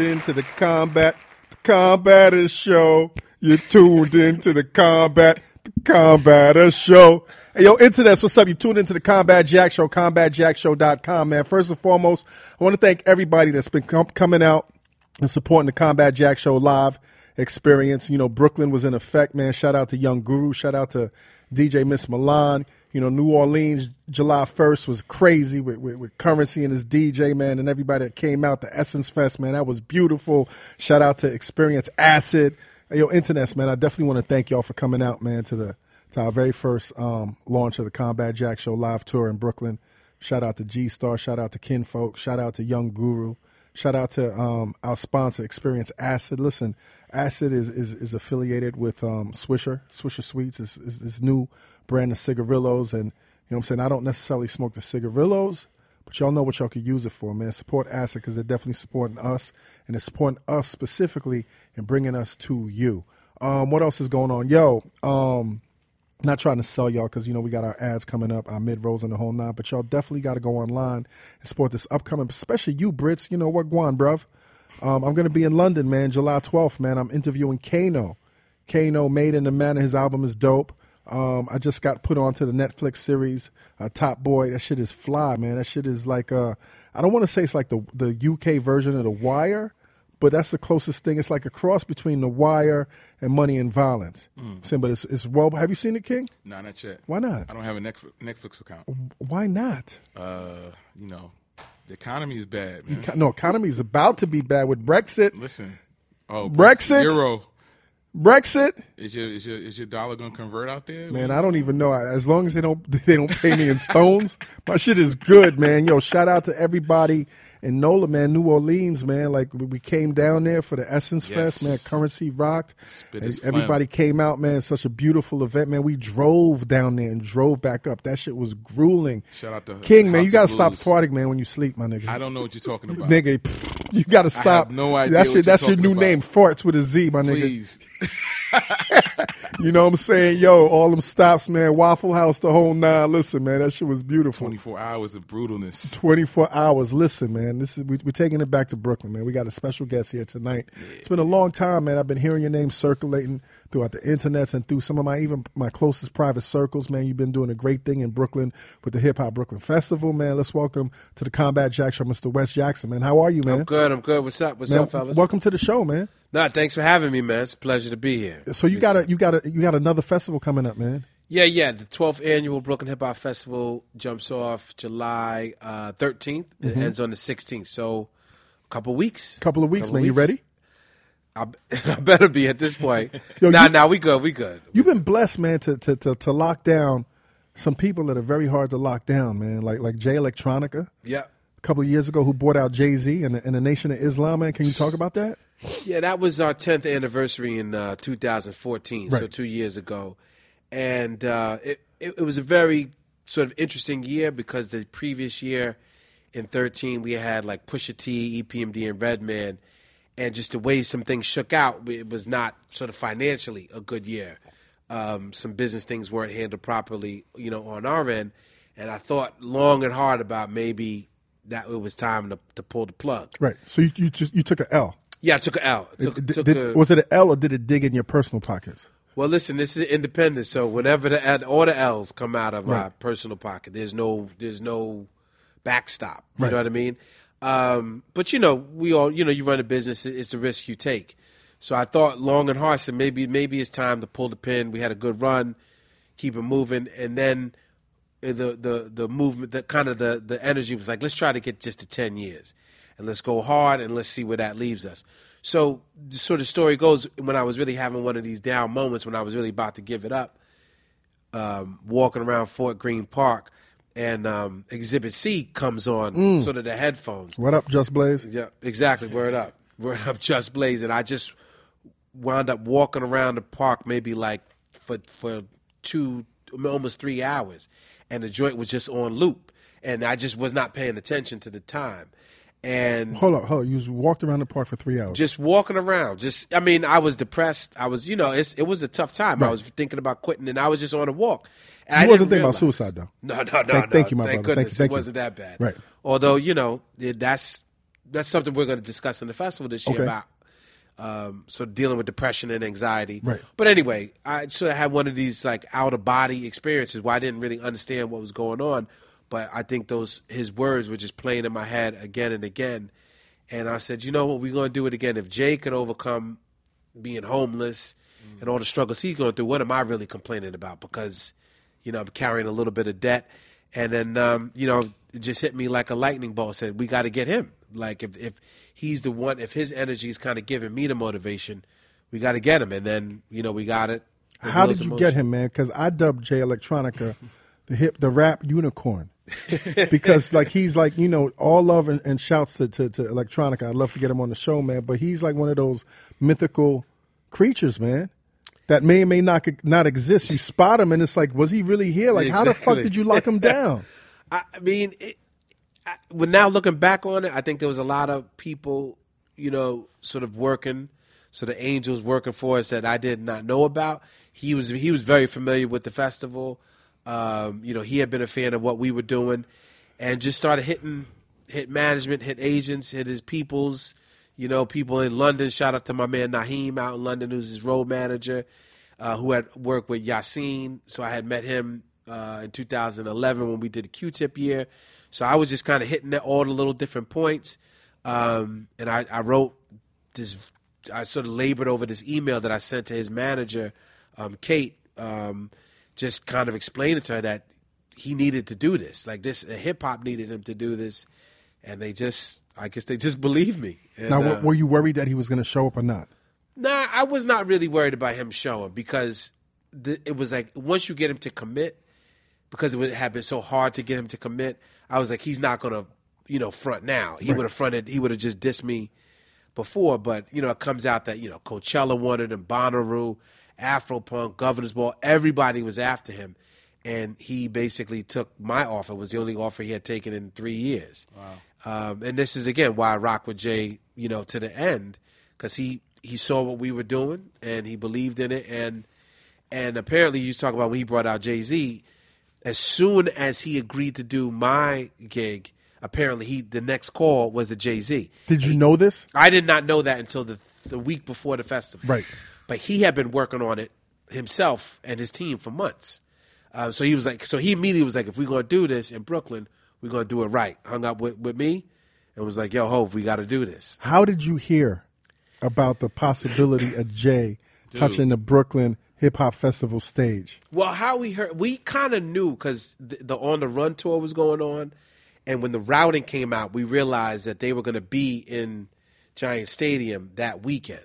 into the combat, the show. You tuned into the combat, the show. Hey, yo, internets, what's up? You tuned into the Combat Jack Show, combatjackshow.com, man. First and foremost, I want to thank everybody that's been com- coming out and supporting the Combat Jack Show live experience. You know, Brooklyn was in effect, man. Shout out to Young Guru. Shout out to DJ Miss Milan. You know, New Orleans, July 1st was crazy with, with, with, Currency and his DJ, man, and everybody that came out. The Essence Fest, man, that was beautiful. Shout out to Experience Acid. Yo, Internets, man, I definitely want to thank y'all for coming out, man, to the to our very first um, launch of the Combat Jack Show live tour in Brooklyn. Shout out to G Star. Shout out to Kinfolk. Shout out to Young Guru. Shout out to um, our sponsor, Experience Acid. Listen, Acid is is, is affiliated with um, Swisher. Swisher Sweets is, is, is new brand of cigarillos. And, you know what I'm saying? I don't necessarily smoke the cigarillos, but y'all know what y'all could use it for, man. Support Acid because they're definitely supporting us, and they're supporting us specifically and bringing us to you. Um, what else is going on? Yo, um, not trying to sell y'all because, you know, we got our ads coming up, our mid rolls and the whole nine, but y'all definitely got to go online and support this upcoming, especially you, Brits. You know what, Guan, bruv? Um, I'm to be in London, man, July 12th, man. I'm interviewing Kano. Kano, Made in the Manor. His album is dope. Um, I just got put onto the Netflix series uh, Top Boy. That shit is fly, man. That shit is like uh, I don't want to say it's like the the UK version of The Wire, but that's the closest thing. It's like a cross between The Wire and Money and Violence. Mm. Saying, but it's it's well. Have you seen it, King? No, not yet. Why not? I don't have a Netflix account. Why not? Uh, you know, the economy is bad. Man. No, economy is about to be bad with Brexit. Listen, oh Brexit, euro. Brexit. Is your is your is your dollar gonna convert out there? Man, I don't even know. As long as they don't they don't pay me in stones, my shit is good, man. Yo, shout out to everybody in NOLA, man, New Orleans, man. Like we came down there for the Essence yes. Fest, man. Currency rocked. Everybody came out, man. Such a beautiful event, man. We drove down there and drove back up. That shit was grueling. Shout out to King, man. You gotta stop farting, man, when you sleep, my nigga. I don't know what you're talking about, nigga. You gotta stop. no idea. That's your that's your new about. name, farts with a Z, my nigga. Please. you know what I'm saying? Yo, all them stops, man. Waffle House, the whole nine. Listen, man, that shit was beautiful. 24 hours of brutalness. 24 hours. Listen, man, this is we, are taking it back to Brooklyn, man. We got a special guest here tonight. Yeah. It's been a long time, man. I've been hearing your name circulating throughout the internet and through some of my even my closest private circles, man. You've been doing a great thing in Brooklyn with the Hip Hop Brooklyn Festival, man. Let's welcome to the Combat Jack Show, Mr. Wes Jackson, man. How are you, man? I'm good. I'm good. What's up? What's man, up, fellas? Welcome to the show, man. No, thanks for having me, man. It's a pleasure to be here. So you got a you got a you got another festival coming up, man. Yeah, yeah. The 12th annual Brooklyn Hip Hop Festival jumps off July uh, 13th. It mm-hmm. ends on the 16th. So, a couple weeks. Couple of weeks, couple man. Weeks. You ready? I, I, better be at this point. Yo, nah, you, nah, we good. We good. You've been blessed, man, to, to to to lock down some people that are very hard to lock down, man. Like like Jay Electronica. Yeah. A couple of years ago, who bought out Jay Z and, and the Nation of Islam, man. Can you talk about that? Yeah, that was our 10th anniversary in uh, 2014, right. so two years ago. And uh, it, it, it, was a very sort of interesting year because the previous year in 13, we had like Pusha T, EPMD, and Redman. And just the way some things shook out, it was not sort of financially a good year. Um, some business things weren't handled properly, you know, on our end. And I thought long and hard about maybe that it was time to, to pull the plug. Right. So you, you just you took an L. Yeah, I took an L. Took, did, took did, a, was it an L or did it dig in your personal pockets? Well, listen, this is independent, so whenever the all the L's come out of right. my personal pocket, there's no there's no backstop. You right. know what I mean? Um, but you know, we all you know, you run a business, it's the risk you take. So I thought long and hard, so maybe maybe it's time to pull the pin. We had a good run, keep it moving, and then the the the movement, the kind of the the energy was like, let's try to get just to ten years and let's go hard and let's see where that leaves us. So, the story goes when I was really having one of these down moments when I was really about to give it up, um, walking around Fort Greene Park, and um, Exhibit C comes on, mm. sort of the headphones. What up, Just Blaze? Yeah, exactly. Word up, word up, Just Blaze. And I just wound up walking around the park maybe like for for two, almost three hours, and the joint was just on loop, and I just was not paying attention to the time and hold on, hold on. You walked around the park for three hours. Just walking around. Just, I mean, I was depressed. I was, you know, it was a tough time. Right. I was thinking about quitting, and I was just on a walk. And you wasn't thinking about suicide, though. No, no, no. Thank, no. thank you, my thank brother. Goodness, thank you, thank it wasn't that bad. Right. Although, you know, that's that's something we're going to discuss in the festival this year Okay. about um, sort of dealing with depression and anxiety. Right. But anyway, I sort of had one of these like out of body experiences where I didn't really understand what was going on, but I think those his words were just playing in my head again and again, and I said, you know what, we're going to do it again. If Jay could overcome being homeless and all the struggles he's going through, what am I really complaining about? Because you know I'm carrying a little bit of debt, and then um, you know it just hit me like a lightning bolt. Said we got to get him. Like if if he's the one, if his energy is kind of giving me the motivation, we got to get him. And then you know we got it. How did you get him, man? Because I dubbed Jay Electronica the hip, the rap unicorn, because like he's like you know all love and, and shouts to, to to Electronica. I'd love to get him on the show, man. But he's like one of those mythical creatures, man. That may or may not not exist. You spot him, and it's like, was he really here? Like, how the fuck did you lock him down? I mean, it, I, when now looking back on it, I think there was a lot of people, you know, sort of working, so the angels working for us that I did not know about. He was he was very familiar with the festival. Um, you know, he had been a fan of what we were doing, and just started hitting hit management, hit agents, hit his peoples. You know, people in London. Shout out to my man Naheem out in London, who's his road manager, uh, who had worked with Yasiin. So I had met him uh, in 2011 when we did the Q-Tip year. So I was just kind of hitting at all the little different points, um, and I, I wrote this. I sort of labored over this email that I sent to his manager, um, Kate, um, just kind of explaining to her that he needed to do this. Like this, hip hop needed him to do this, and they just, I guess they just believed me. And, Now, uh, were you worried that he was going to show up or not? Nah, I was not really worried about him showing because the, it was like once you get him to commit, because it would have been so hard to get him to commit. I was like, he's not gonna, you know, front now. He would have fronted. He would have just dissed me before. But you know, it comes out that you know Coachella wanted him, Bonnaroo, Afropunk, Governor's Ball, everybody was after him, and he basically took my offer. It was the only offer he had taken in three years. Wow. Um, and this is again why I rock with Jay, you know, to the end because he he saw what we were doing and he believed in it and and apparently you talk about when he brought out Jay Z. As soon as he agreed to do my gig, apparently he the next call was the Jay Z. Did you know this? I did not know that until the the week before the festival. Right. But he had been working on it himself and his team for months. Uh, so he was like, so he immediately was like, if we're gonna do this in Brooklyn, we're gonna do it right. Hung up with, with me and was like, yo, Hove, we got to do this. How did you hear about the possibility of Jay touching the Brooklyn Hip Hop Festival stage? Well, how we heard, we kind of knew because the, the On the Run tour was going on, and when the routing came out, we realized that they were going to be in Giant Stadium that weekend.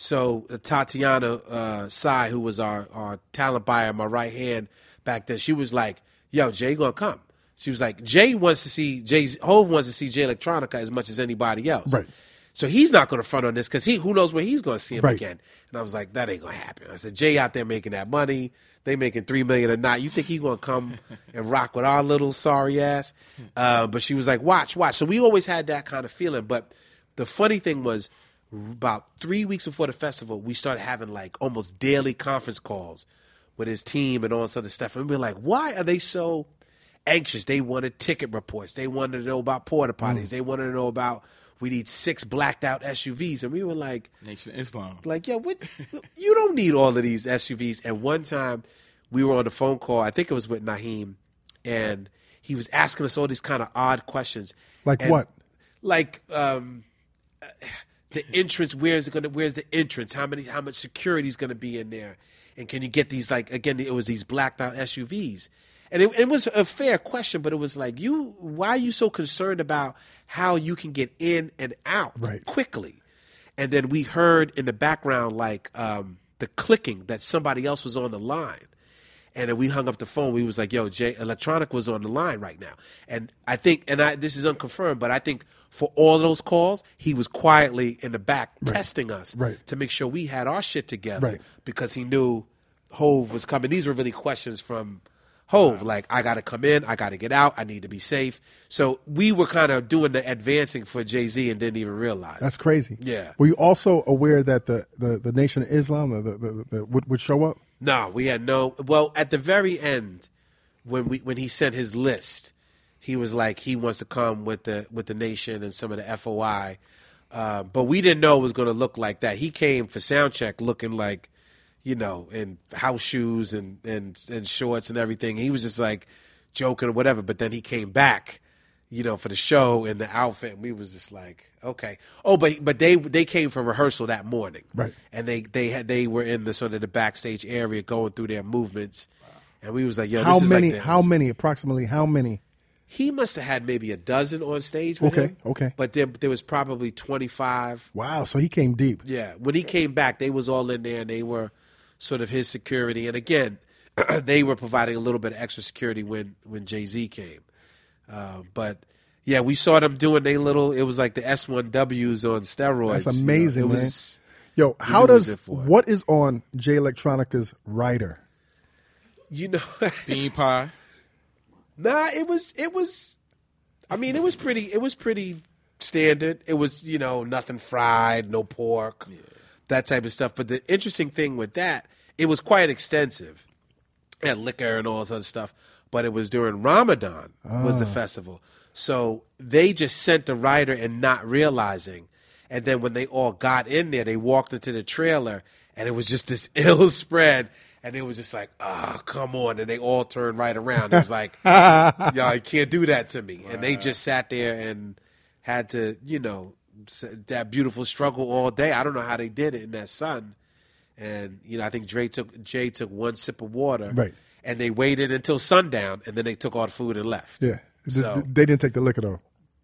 So uh, Tatiana uh, Sai, who was our, our talent buyer, my right hand back then, she was like, "Yo, Jay gonna come." She was like, "Jay wants to see Jay Hove wants to see Jay Electronica as much as anybody else." Right. So he's not going to front on this because he who knows where he's going to see him Right. again. And I was like, that ain't going to happen. I said, Jay out there making that money. They making three million a night. You think he going to come and rock with our little sorry ass? Uh, but she was like, watch, watch. So we always had that kind of feeling. But the funny thing was, about three weeks before the festival, we started having like almost daily conference calls with his team and all this other stuff. And we are like, why are they so anxious? They wanted ticket reports. They wanted to know about porta potties. They wanted to know about we need six blacked out SUVs. And we were like, Nation Islam. like, yeah, what? you don't need all of these SUVs. And one time, we were on the phone call. I think it was with Naheem, and he was asking us all these kind of odd questions. Like And- what? Like um, the entrance. Where's it gonna? Where's the entrance? How many? How much security is gonna be in there? And can you get these? Like again, it was these blacked out SUVs. And it, it was a fair question, but it was like, you, why are you so concerned about how you can get in and out Right. quickly? and then we heard in the background like um, the clicking that somebody else was on the line and then we hung up the phone we was like yo jay electronica was on the line right now and i think and i this is unconfirmed but i think for all those calls he was quietly in the back testing us Right. to make sure we had our shit together Right. because he knew hove was coming these were really questions from Hove, like I got to come in, I got to get out, I need to be safe. So we were kind of doing the advancing for Jay Z and didn't even realize. That's crazy. Yeah. Were you also aware that the, the, the Nation of Islam the, the, the, would, would show up? No, we had no. Well, at the very end, when we when he sent his list, he was like he wants to come with the with the nation and some of the FOI. Uh, but we didn't know it was going to look like that. He came for sound check looking like, you know, in house shoes and, and, and shorts and everything. He was just like joking or whatever. But then he came back, you know, for the show in the outfit, and we was just like, okay. Oh, but but they they came for rehearsal that morning, Right. And they they had they were in the sort of the backstage area going through their movements, and we was like, yo, How this is many? Like how many? Approximately how many? He must have had maybe a dozen on stage. With Okay, him, okay. But there there was probably twenty five Wow. So he came deep. yeah, when he came back, they was all in there, and they were sort of his security. And again, they were providing a little bit of extra security when when Jay Z came. Uh, but yeah, we saw them doing their little. It was like the S one Ws on steroids. That's you know. amazing, It man. was Yo, how does what is on Jay Electronica's rider? you know. Bean pie. Nah, it was it was. I mean, it was pretty. It was pretty standard. It was you know nothing fried, no pork, that type of stuff. But the interesting thing with that, it was quite extensive. Had liquor and all this other stuff. But it was during Ramadan was the ah. festival, so they just sent the rider and not realizing. And then when they all got in there, they walked into the trailer, and it was just this ill spread. And it was just like, ah, come on. And they all turned right around. It was like, y'all you can't do that to me. And they just sat there and had to, you know, that beautiful struggle all day. I don't know how they did it in that sun. And you know, I think Dre took Jay took one sip of water, Right. And they waited until sundown, and then they took all the food and left. Yeah. So they didn't take the liquor though.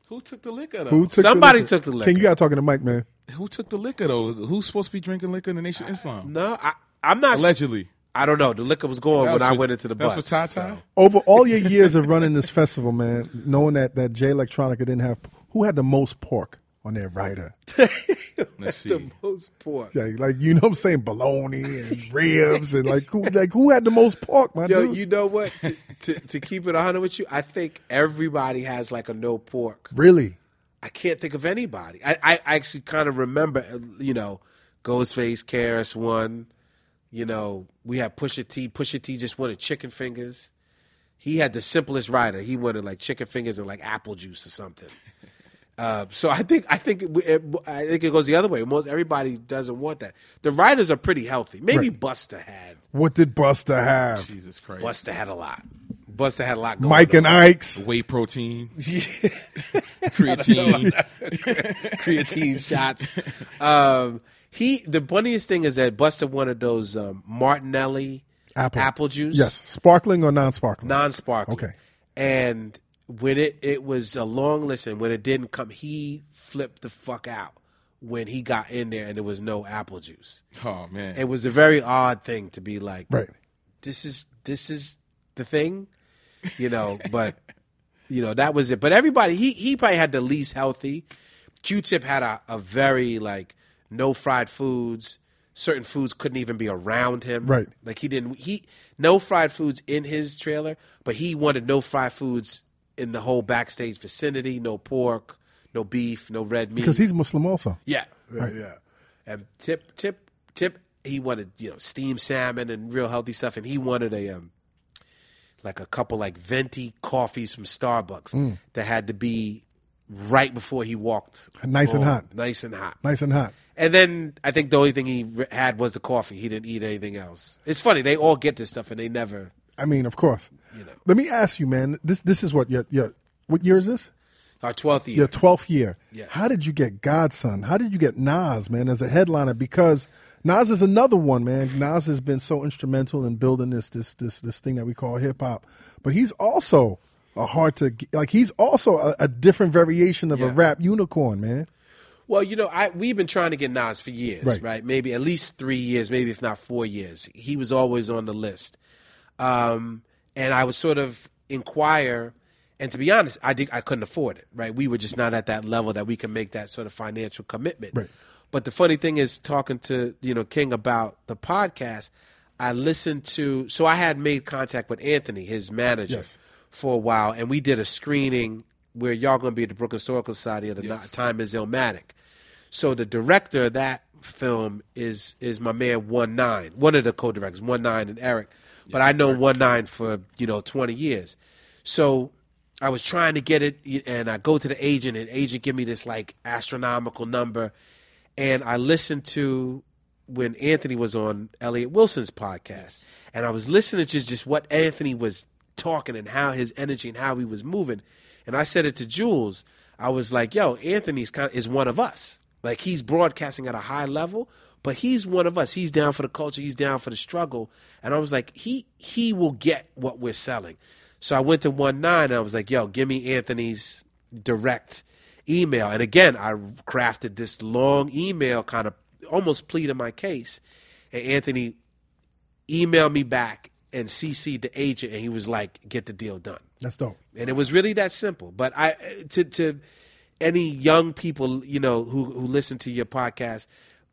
Who took the liquor though? Who Who, took Somebody the liquor? took the liquor. King, you got to talk in the mic, man. took the liquor though? Who's supposed to be drinking liquor in the Nation of Islam? no, I, I'm not. Allegedly. I don't know. The liquor was going when was I went into the that bus. was for Ty? Over all your years of running this festival, man, knowing that that Jay Electronica didn't have who had the most pork on their rider? Let's see. The most pork. Yeah, like you know what I'm saying, bologna and ribs and like who like who had the most pork, my Yo, dude? you know what? to, to, to keep it 100 with you, I think everybody has like a no pork. really? I can't think of anybody. I, I actually kind of remember, uh, you know, Ghostface, KRS One. You know, we had Pusha T. Pusha T just wanted chicken fingers. He had the simplest rider. He wanted like chicken fingers and like apple juice or something. Uh, so I think I think it, it, I think it goes the other way. Most everybody doesn't want that. The riders are pretty healthy. Maybe Buster had What did Buster have? Jesus Christ. Buster had a lot. Buster had a lot going. Mike and Ike's. Whey protein, creatine. creatine shots. Um, he the funniest thing is that Buster of those um, Martinelli Apple. juice, Yes, sparkling or non-sparkling? non-sparkling. Okay. and when it it was a long listen, when it didn't come, he flipped the fuck out when he got in there and there was no apple juice. Oh man. It was a very odd thing to be like, Right. this is this is the thing, you know. But you know that was it. But everybody, he he probably had the least healthy. Q-Tip had a, a very like no fried foods. Certain foods couldn't even be around him. Right. Like he didn't he no fried foods in his trailer, but he wanted no fried foods in the whole backstage vicinity. No pork, no beef, no red meat. Because he's Muslim also. Yeah, yeah, yeah. And Tip, Tip, Tip, he wanted you know steamed salmon and real healthy stuff, and he wanted a um like a couple like venti coffees from Starbucks Mm. that had to be right before he walked, Nice and hot. nice and hot. Nice and hot. And then I think the only thing he had was the coffee. He didn't eat anything else. It's funny they all get this stuff and they never. I mean, of course. You know. Let me ask you, man. This this is what your your what year is this? Our twelfth year. Your twelfth year. Yes. How did you get Godson? How did you get Nas, man, as a headliner? Because Nas is another one, man. Nas has been so instrumental in building this this this this thing that we call hip hop. But he's also a hard to like. He's also a, a different variation of a rap unicorn, man. Well, you know, I we've been trying to get Nas for years, Right. right? Maybe at least three years, maybe if not four years. He was always on the list, um, and I would sort of inquire. And to be honest, I did, I couldn't afford it, right? We were just not at that level that we can make that sort of financial commitment. Right. But the funny thing is, talking to you know King about the podcast, I listened to. So I had made contact with Anthony, his manager, Yes. For a while, and we did a screening where y'all going to be at the Brooklyn Historical Society at the Yes. time is Illmatic. So the director of that film is is my man One Nine, one of the co-directors, One Nine and Eric. But I know One Nine for you know twenty years. So I was trying to get it, and I go to the agent, and agent give me this like astronomical number, and I listened to when Anthony was on Elliot Wilson's podcast, and I was listening to just what Anthony was talking and how his energy and how he was moving, and I said it to Jules. I was like, "Yo, Anthony's kind of, is one of us. Like he's broadcasting at a high level, but he's one of us. He's down for the culture. He's down for the struggle." And I was like, "He he will get what we're selling." So I went to one nine and I was like, "Yo, give me Anthony's direct email." And again, I crafted this long email, kind of almost pleading my case. And Anthony emailed me back and CC'd the agent, and he was like, "Get the deal done." That's dope. and it was really that simple. But I to to any young people you know who who listen to your podcast,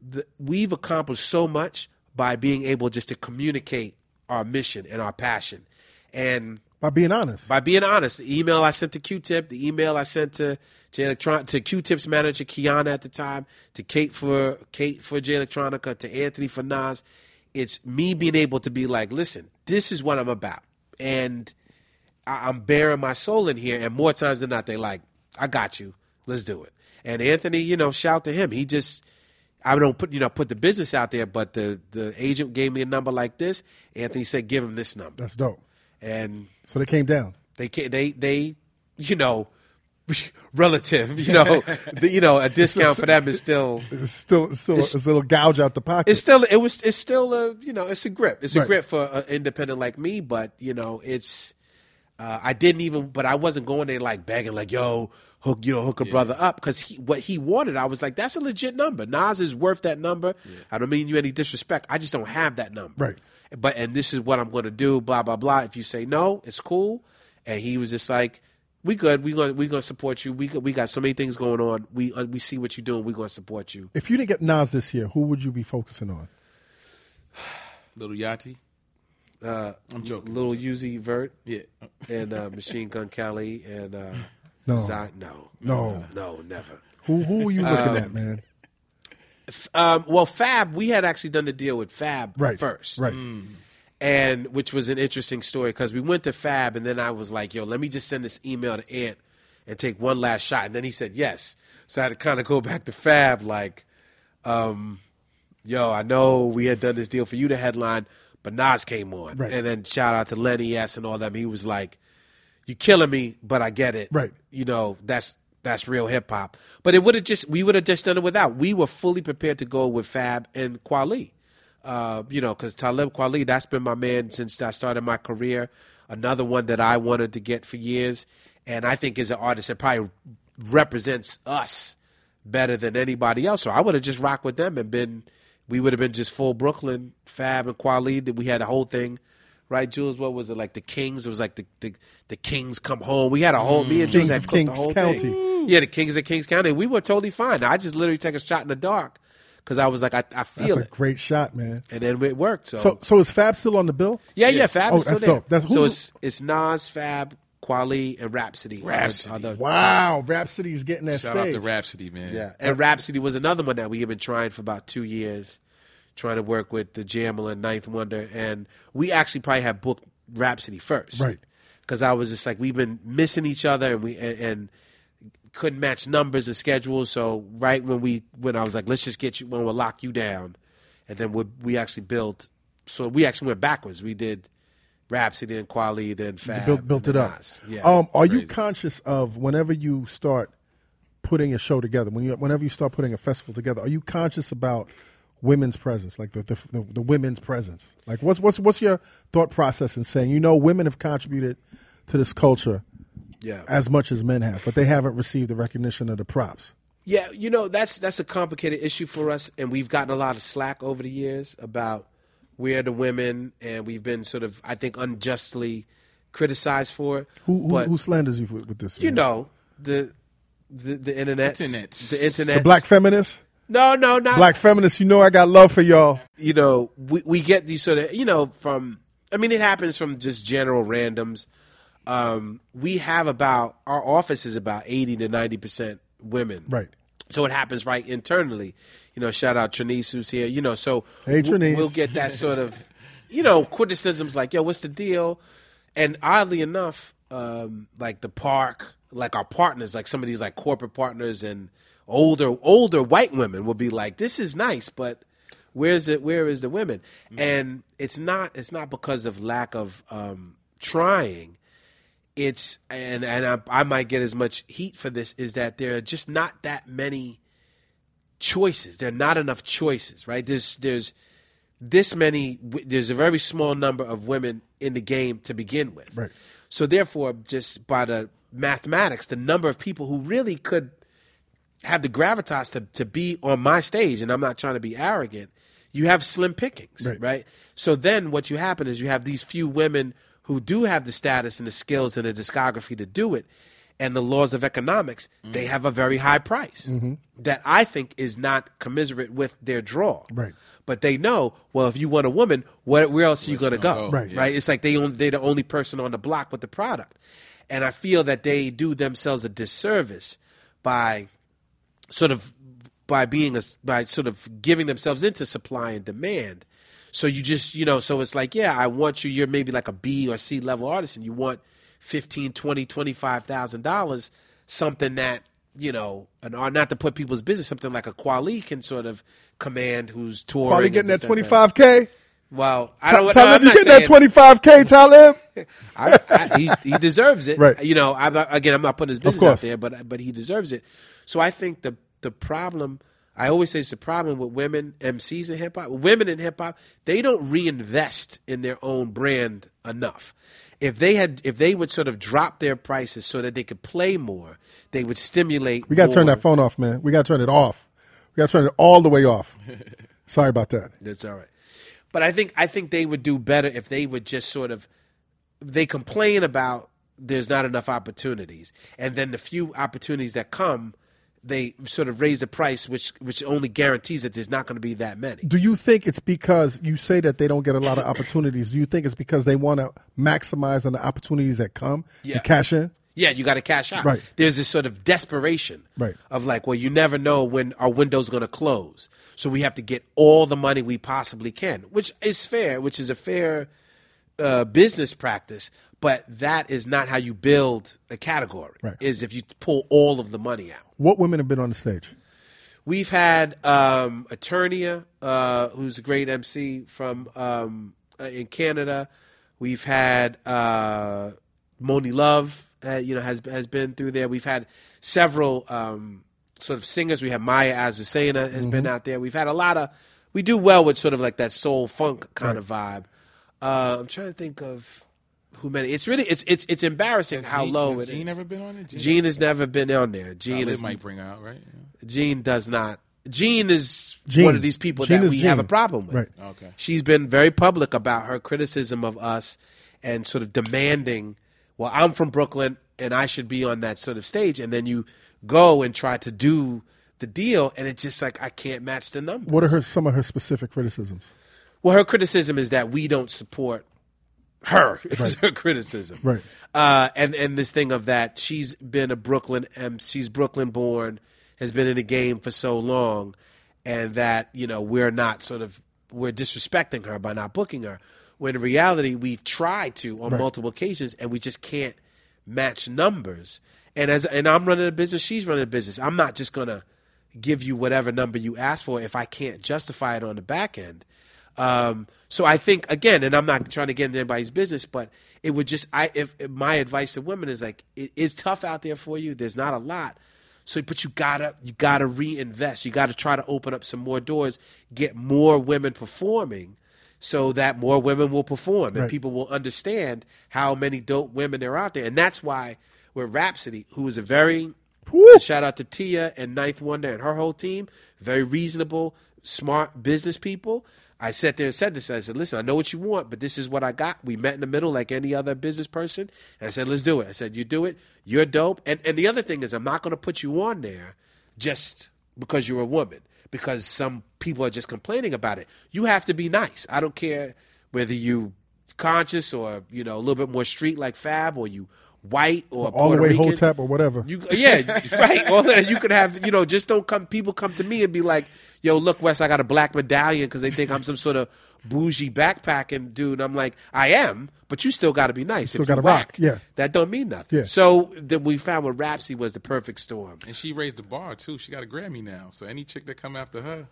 the, we've accomplished so much by being able just to communicate our mission and our passion, and By being honest. by being honest. The email I sent to Q-Tip, the email I sent to J Electron to Q-Tip's manager Kiana at the time, to Kate for Kate for Jay Electronica, to Anthony for Nas. It's me being able to be like, listen, this is what I'm about, and I- I'm bearing my soul in here. And more times than not, they like, I got you. Let's do it. And Anthony, you know, shout to him. He just, I don't put, you know, put the business out there, but the the agent gave me a number like this. Anthony said, give him this number, That's dope. and So they came down. they they they you know relative you know. The, you know a discount for them is still It's still, it's still, it's, a little gouge out the pocket. it's still it was it's still a you know it's a grip. It's a Right. grip for an independent like me but you know it's uh, I didn't even but I wasn't going there like begging like yo hook you know hook a brother up because he, what he wanted I was like that's a legit number. Nas is worth that number. I don't mean you any disrespect. I just don't have that number. Right. but and this is what I'm going to do blah blah blah. If you say no it's cool. And he was just like we good we gonna we going to support you we got- we got so many things going on we uh, we see what you're doing we going to support you if you didn't get Nas this year, who would you be focusing on? Little Yachty. uh, I'm joking. little Uzi Vert Yeah. and uh, Machine Gun Kelly and uh, No. Zion- no, No. no, never. Who who were you looking at, man? Um, well, Fab, we had actually done the deal with Fab Right. first, Right. And which was an interesting story because we went to Fab, and then I was like, "Yo, let me just send this email to Ant and take one last shot," and then he said yes. So I had to kind of go back to Fab, like, um, "Yo, I know we had done this deal for you to headline, but Nas came on, Right. and then shout out to Lenny S and all them. He was like, "You killing me, but I get it, Right. You know, that's." That's real hip hop, but it would have just we would have just done it without. We were fully prepared to go with Fab and Kweli uh, you know, because Talib Kweli, that's been my man since I started my career. Another one that I wanted to get for years, and I think is an artist that probably represents us better than anybody else. So I would have just rocked with them and been, we would have been just full Brooklyn, Fab and Kweli. That we had a whole thing, right, Jules? What was it like? The Kings? It was like the the, the Kings come home. We had a whole me and Jules Kings had cooked the whole County. thing. Yeah, the Kings of Kings County. We were totally fine. I just literally take a shot in the dark because I was like, I, I That's feel a it great shot, man. and then it worked. So, So so is Fab still on the bill? yeah, yeah, Fab Oh, is still that's there. dope. That's- so it's it's Nas, Fab, Kweli, and Rapsody. Rapsody. Are the- are the- Wow, Rapsody's getting that Shout out stage. to Rapsody, man. yeah, and Rapsody was another one that we have been trying for about two years, trying to work with the Jamla and Ninth Wonder, and we actually probably had booked Rapsody first, Right. Because I was just like, we've been missing each other, and we and, and couldn't match numbers and schedules. So right when we when I was like, let's just get you when we'll lock you down, and then we we actually built. So we actually went backwards. We did Rapsody and Kweli, then Fab, built built it up. Nas. Yeah. Um, are you conscious of whenever you start putting a show together, when you whenever you start putting a festival together, are you conscious about women's presence, like the the, the, the women's presence? Like, what's what's what's your thought process in saying, you know, women have contributed to this culture yeah. as much as men have, but they haven't received the recognition of the props. Yeah, you know that's that's a complicated issue for us, and we've gotten a lot of slack over the years about where the women, and we've been sort of, I think, unjustly criticized for it. Who who, but who slanders you with, with this? you man? know the the the internet, the internet, the black feminists, No, no, not black feminists. You know, I got love for y'all. you know, we, we get these sort of, you know, from, I mean, it happens from just general randoms. Um, we have about, our office is about 80 to 90% women. Right. So it happens right internally. You know, shout out Trinice who's here. You know, so Hey, w- we'll get that sort of, you know, criticisms like, yo, what's the deal? And oddly enough, um, like the park, like our partners, like some of these like corporate partners and older older white women will be like, "This is nice, but where's it? Where is the women?" And it's not it's not because of lack of um, trying. It's and and I, I might get as much heat for this is that there are just not that many choices. There are not enough choices, right? There's there's this many. There's a very small number of women in the game to begin with. Right. So therefore, just by the mathematics, the number of people who really could have the gravitas to to be on my stage, and I'm not trying to be arrogant. You have slim pickings, Right. right? So then, what you happen is you have these few women who do have the status and the skills and the discography to do it, and the laws of economics. They have a very high price Mm-hmm. that I think is not commiserate with their draw. Right. But they know, well, if you want a woman, where, where else are you going to go? go? Right. Right. It's like they own, they're the only person on the block with the product, and I feel that they do themselves a disservice by sort of by being a by sort of giving themselves into supply and demand. So you just you know so it's like yeah I want you you're maybe like a B or C level artist and you want 15 20 25,000 dollars something that you know an or not to put people's business something like a Kweli can sort of command who's touring Probably and getting that that, twenty five k. Well, I don't. no, Talib, you getting that twenty five k, Talib? I, I, he, he deserves it. Right. You know, I'm not, again, I'm not putting his business out there, but but he deserves it. So I think the the problem, I always say, it's the problem with women MCs in hip hop. Women in hip hop, they don't reinvest in their own brand enough. If they had, if they would sort of drop their prices so that they could play more, they would stimulate. We got to turn that phone off, man. We got to turn it off. We got to turn it all the way off. Sorry about that. That's all right. But I think I think they would do better if they would just sort of they complain about there's not enough opportunities, and then the few opportunities that come, they sort of raise the price, which which only guarantees that there's not going to be that many. Do you think it's because you say that they don't get a lot of opportunities? Do you think it's because they want to maximize on the opportunities that come Yeah. to cash in? Yeah, you got to cash out. Right. There's this sort of desperation Right. of like, well, you never know when our window's going to close, so we have to get all the money we possibly can, which is fair, which is a fair uh, business practice. But that is not how you build a category. Right. Is if you pull all of the money out. What women have been on the stage? We've had um, Eternia, uh, who's a great MC from um, uh, in Canada. We've had uh, Monie Love, uh, you know, has has been through there. We've had several um, sort of singers. We have Maya Azucena has been out there. We've had a lot of. We do well with sort of like that soul funk kind of vibe. Uh, I'm trying to think of who many. It's really it's it's it's embarrassing how Gene- low has it is. Gene ever been on it? Gene, Gene has never been on there. Gene Gene is might bring out right. Yeah. Gene does not. Gene is Gene. one of these people Gene that is we have a problem with. Right. Okay. She's been very public about her criticism of us and sort of demanding, well, I'm from Brooklyn and I should be on that sort of stage. And then you go and try to do the deal, and it's just like, I can't match the number. What are her some of her specific criticisms? Well, her criticism is that we don't support her. Is her criticism, Right. Uh, and and this thing of that she's been a Brooklyn, um, she's Brooklyn born, has been in the game for so long, and that you know we're not sort of we're disrespecting her by not booking her. When in reality, we've tried to on multiple occasions, and we just can't match numbers. And as and I'm running a business, she's running a business. I'm not just gonna give you whatever number you ask for if I can't justify it on the back end. Um, so I think again, and I'm not trying to get into anybody's business, but it would just I if, if my advice to women is like it, it's tough out there for you. There's not a lot. So, but you gotta you gotta reinvest. You gotta try to open up some more doors, get more women performing, so that more women will perform and Right. people will understand how many dope women there are out there. And that's why with Rapsody, who is a very Woo! shout out to Tia and Ninth Wonder and her whole team, very reasonable, smart business people. I sat there and said this. I said, listen, I know what you want, but this is what I got. We met in the middle like any other business person. And I said, let's do it. I said, you do it. You're dope. And and the other thing is I'm not going to put you on there just because you're a woman, because some people are just complaining about it. You have to be nice. I don't care whether you conscious or, you know, a little bit more street like Fab or you white or all the Puerto way Rican, Hotep or whatever. You yeah, right. All that you could have, you know, just don't come. People come to me and be like, "Yo, look, Wes, I got a black medallion" because they think I'm some sort of bougie backpacking dude. I'm like, I am, but you still got to be nice. still gotta rock, yeah. that don't mean nothing. Yeah. So then we found with Rapsy was the perfect storm. And she raised the bar too. She got a Grammy now. So any chick that come after her,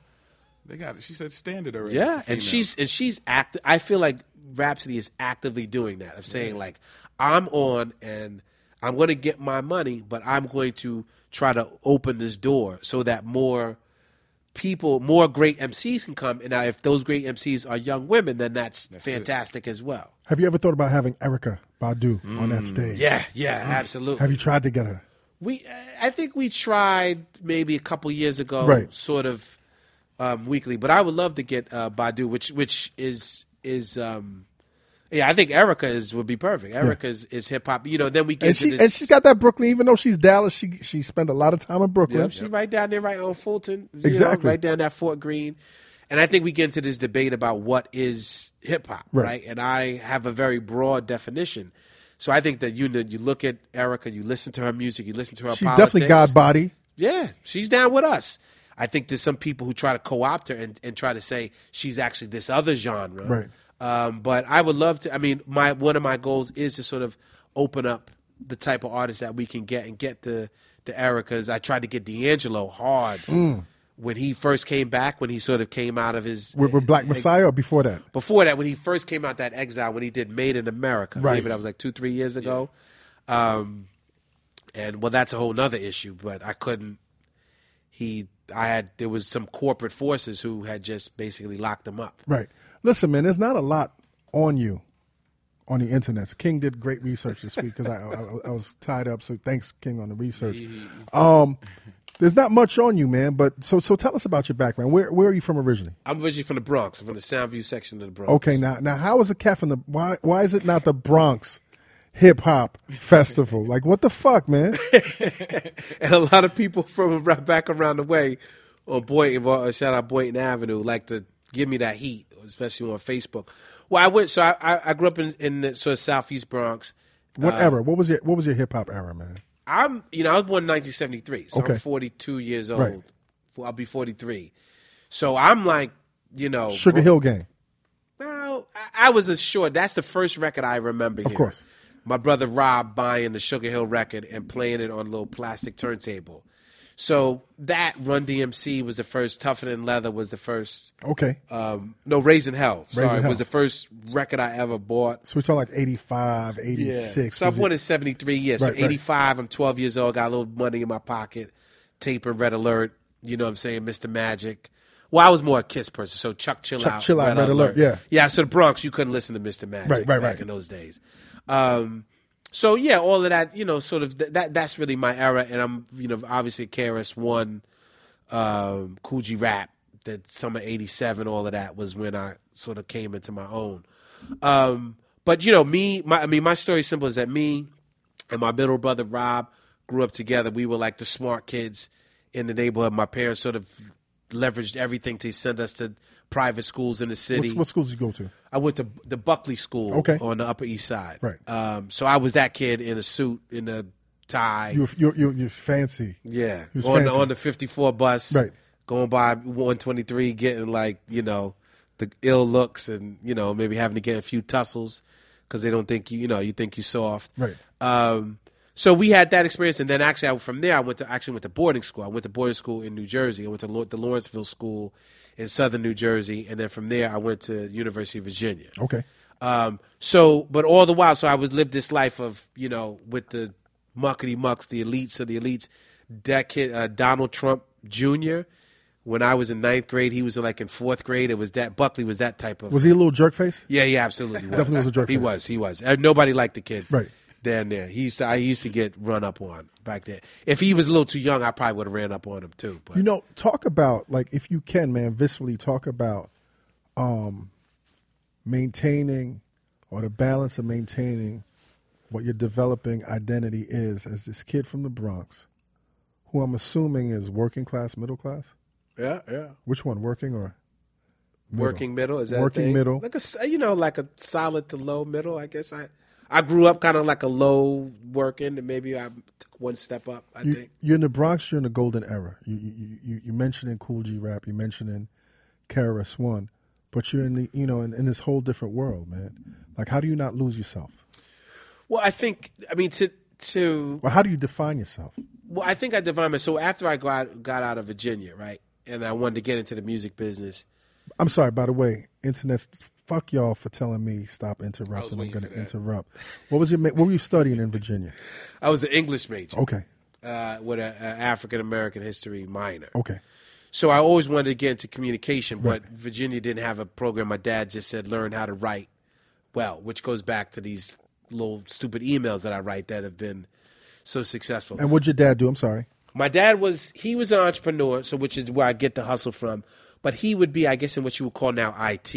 they got it. She said standard already. Yeah, and she's and she's act. I feel like Rapsody is actively doing that of saying like, I'm on and I'm going to get my money, but I'm going to try to open this door so that more people, more great MCs can come. And now, if those great MCs are young women, then that's, fantastic as well. Have you ever thought about having Erykah Badu on that stage? Mm. Yeah, yeah, absolutely. Have you tried to get her? We, I think we tried maybe a couple years ago, Right. sort of um, weekly. But I would love to get uh, Badu, which which is is um, yeah, I think Erykah is would be perfect. Erykah is, is hip hop. You know, then we get And to she this. and she's got that Brooklyn. Even though she's Dallas, she she spent a lot of time in Brooklyn. Yep, she right down there, right on Fulton. you know, Exactly. right down that Fort Greene. And I think we get into this debate about what is hip hop, Right. right. And I have a very broad definition. So I think that you know, you look at Erykah, you listen to her music, you listen to her. She's politics. definitely God body. Yeah, she's down with us. I think there's some people who try to co-opt her and, and try to say she's actually this other genre. Right. Um, but I would love to. I mean, my one of my goals is to sort of open up the type of artists that we can get and get the the Erykahs. I tried to get D'Angelo hard Mm. when he first came back. When he sort of came out of his With, with Black Messiah or before that? before that, when he first came out that exile, when he did Made in America, Right. maybe that was like two, three years ago. Um, and well, that's a whole nother issue. But I couldn't. He, I had there was some corporate forces who had just basically locked him up. Right. Listen, man, there's not a lot on you on the internet. King did great research this week because I, I I was tied up. So thanks, King, on the research. Um, there's not much on you, man. But so so tell us about your background. Where where are you from originally? I'm originally from the Bronx, from the Soundview section of the Bronx. Okay, now now how is a cat from the why why is it not the Bronx hip hop festival? Like what the fuck, man? and a lot of people from right back around the way on Boynton, uh, shout out Boynton Avenue, like to give me that heat, especially on Facebook. Well, I went, so I, I, I grew up in, in the sort of southeast Bronx. What Uh, era? What was your what was your hip hop era, man? I'm, you know, I was born in 1973, so Okay. I'm 42 years old. Right. I'll be 43. So I'm like, you know, Sugar bro- Hill Gang. No, I, I was assured. That's the first record I remember. Of course. my brother Rob buying the Sugar Hill record and playing it on a little plastic turntable. So that Run DMC was the first. Tougher Than Leather was the first. Okay. Um, no, Raising Hell. Sorry, Raising was the first record I ever bought. So we talk like 85, 86. So I was it- in '73. Yes, Right, so right. '85. I'm 12 years old. Got a little money in my pocket. Taper, Red Alert. You know what I'm saying, Mr. Magic. Well, I was more a Kiss person. So Chuck, chill Chuck out. Chill Out, Red Alert, yeah. yeah. So the Bronx, you couldn't listen to Mr. Magic Right, right, back right. in those days. Um, so yeah, all of that. You know, sort of th- that. That's really my era, and I'm you know obviously KRS One, um, Kool G Rap. That summer '87, all of that was when I sort of came into my own. Um, but you know, me, my, I mean, my story is simple is that me and my middle brother Rob grew up together. We were like the smart kids in the neighborhood. My parents sort of leveraged everything to send us to private schools in the city. What, what schools did you go to? I went to the Buckley School Okay. on the Upper East Side. Right. Um, so I was that kid in a suit, in a tie. You you you you fancy. yeah. On the, on the 54 bus. Right. Going by 123, getting like, you know, the ill looks and, you know, maybe having to get a few tussles because they don't think you, you know, you think you soft. Right. Um, so we had that experience, and then actually I, from there I went to actually went to boarding school. I went to boarding school in New Jersey. I went to the Lawrenceville School in Southern New Jersey, and then from there I went to University of Virginia. Okay. Um, so, but all the while, so I was lived this life of you know with the muckety mucks, the elites of the elites. That kid, uh, Donald Trump Jr. When I was in ninth grade, he was like in fourth grade. It was that Buckley was that type of Was he a little jerk face? yeah, he absolutely was. Definitely was a jerk He face. was. He was. Nobody liked the kid. Right. Down there, he used to. I used to get run up on back there. If he was a little too young, I probably would have ran up on him too. But You know, talk about like if you can, man, viscerally talk about um maintaining or the balance of maintaining what your developing identity is as this kid from the Bronx, who I'm assuming is working class, middle class. yeah, yeah. Which one, working or middle? Working middle is that Working middle. like a you know like a solid to low middle. I guess I I grew up kind of like a low working, and maybe I took one step up. I You, think. you're in the Bronx. You're in the golden era. You you you, you mentioning Kool G Rap. You mentioning KRS One, but you're in the you know in, in this whole different world, man. Like, how do you not lose yourself? Well, I think. I mean, to to Well, how do you define yourself? Well, I think I define myself. So after I got got out of Virginia, right, and I wanted to get into the music business. I'm sorry, by the way, internet. Fuck y'all for telling me stop interrupting. I'm going to interrupt. What was your? ma- What were you studying in Virginia? I was an English major Okay, uh, with an African American history minor. okay, So I always wanted to get into communication, but Virginia didn't have a program. My dad just said learn how to write well, which goes back to these little stupid emails that I write that have been so successful. and what'd your dad do? I'm sorry. My dad was he was an entrepreneur, so which is where I get the hustle from. But he would be, I guess, in what you would call now IT.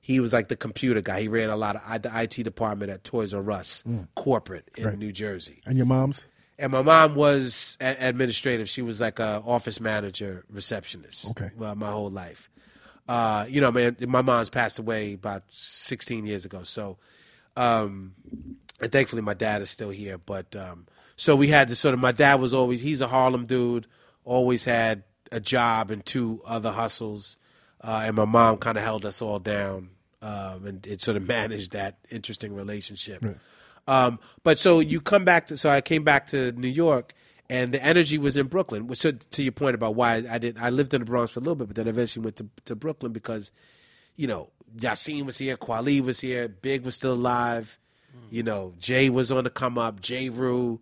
He was like the computer guy. He ran a lot of I- the IT department at Toys R Us corporate in Right. New Jersey. And your mom's? And my mom was a- administrative. She was like a office manager, receptionist. Okay. Well, my whole life. Uh, you know, man, my mom's passed away about 16 years ago. So, um, and thankfully my dad is still here. But um, so we had to sort of. My dad was always he's a Harlem dude. Always had a job and two other hustles, uh, and my mom kind of held us all down um, and it sort of managed that interesting relationship. Um, but so you come back to so I came back to New York. And the energy was in Brooklyn. So to your point about why I did, I lived in the Bronx for a little bit, but then eventually went to, to Brooklyn because you know, Yasiin was here, Kweli was here, Big was still alive. You know, Jay was on the come up, Jeru,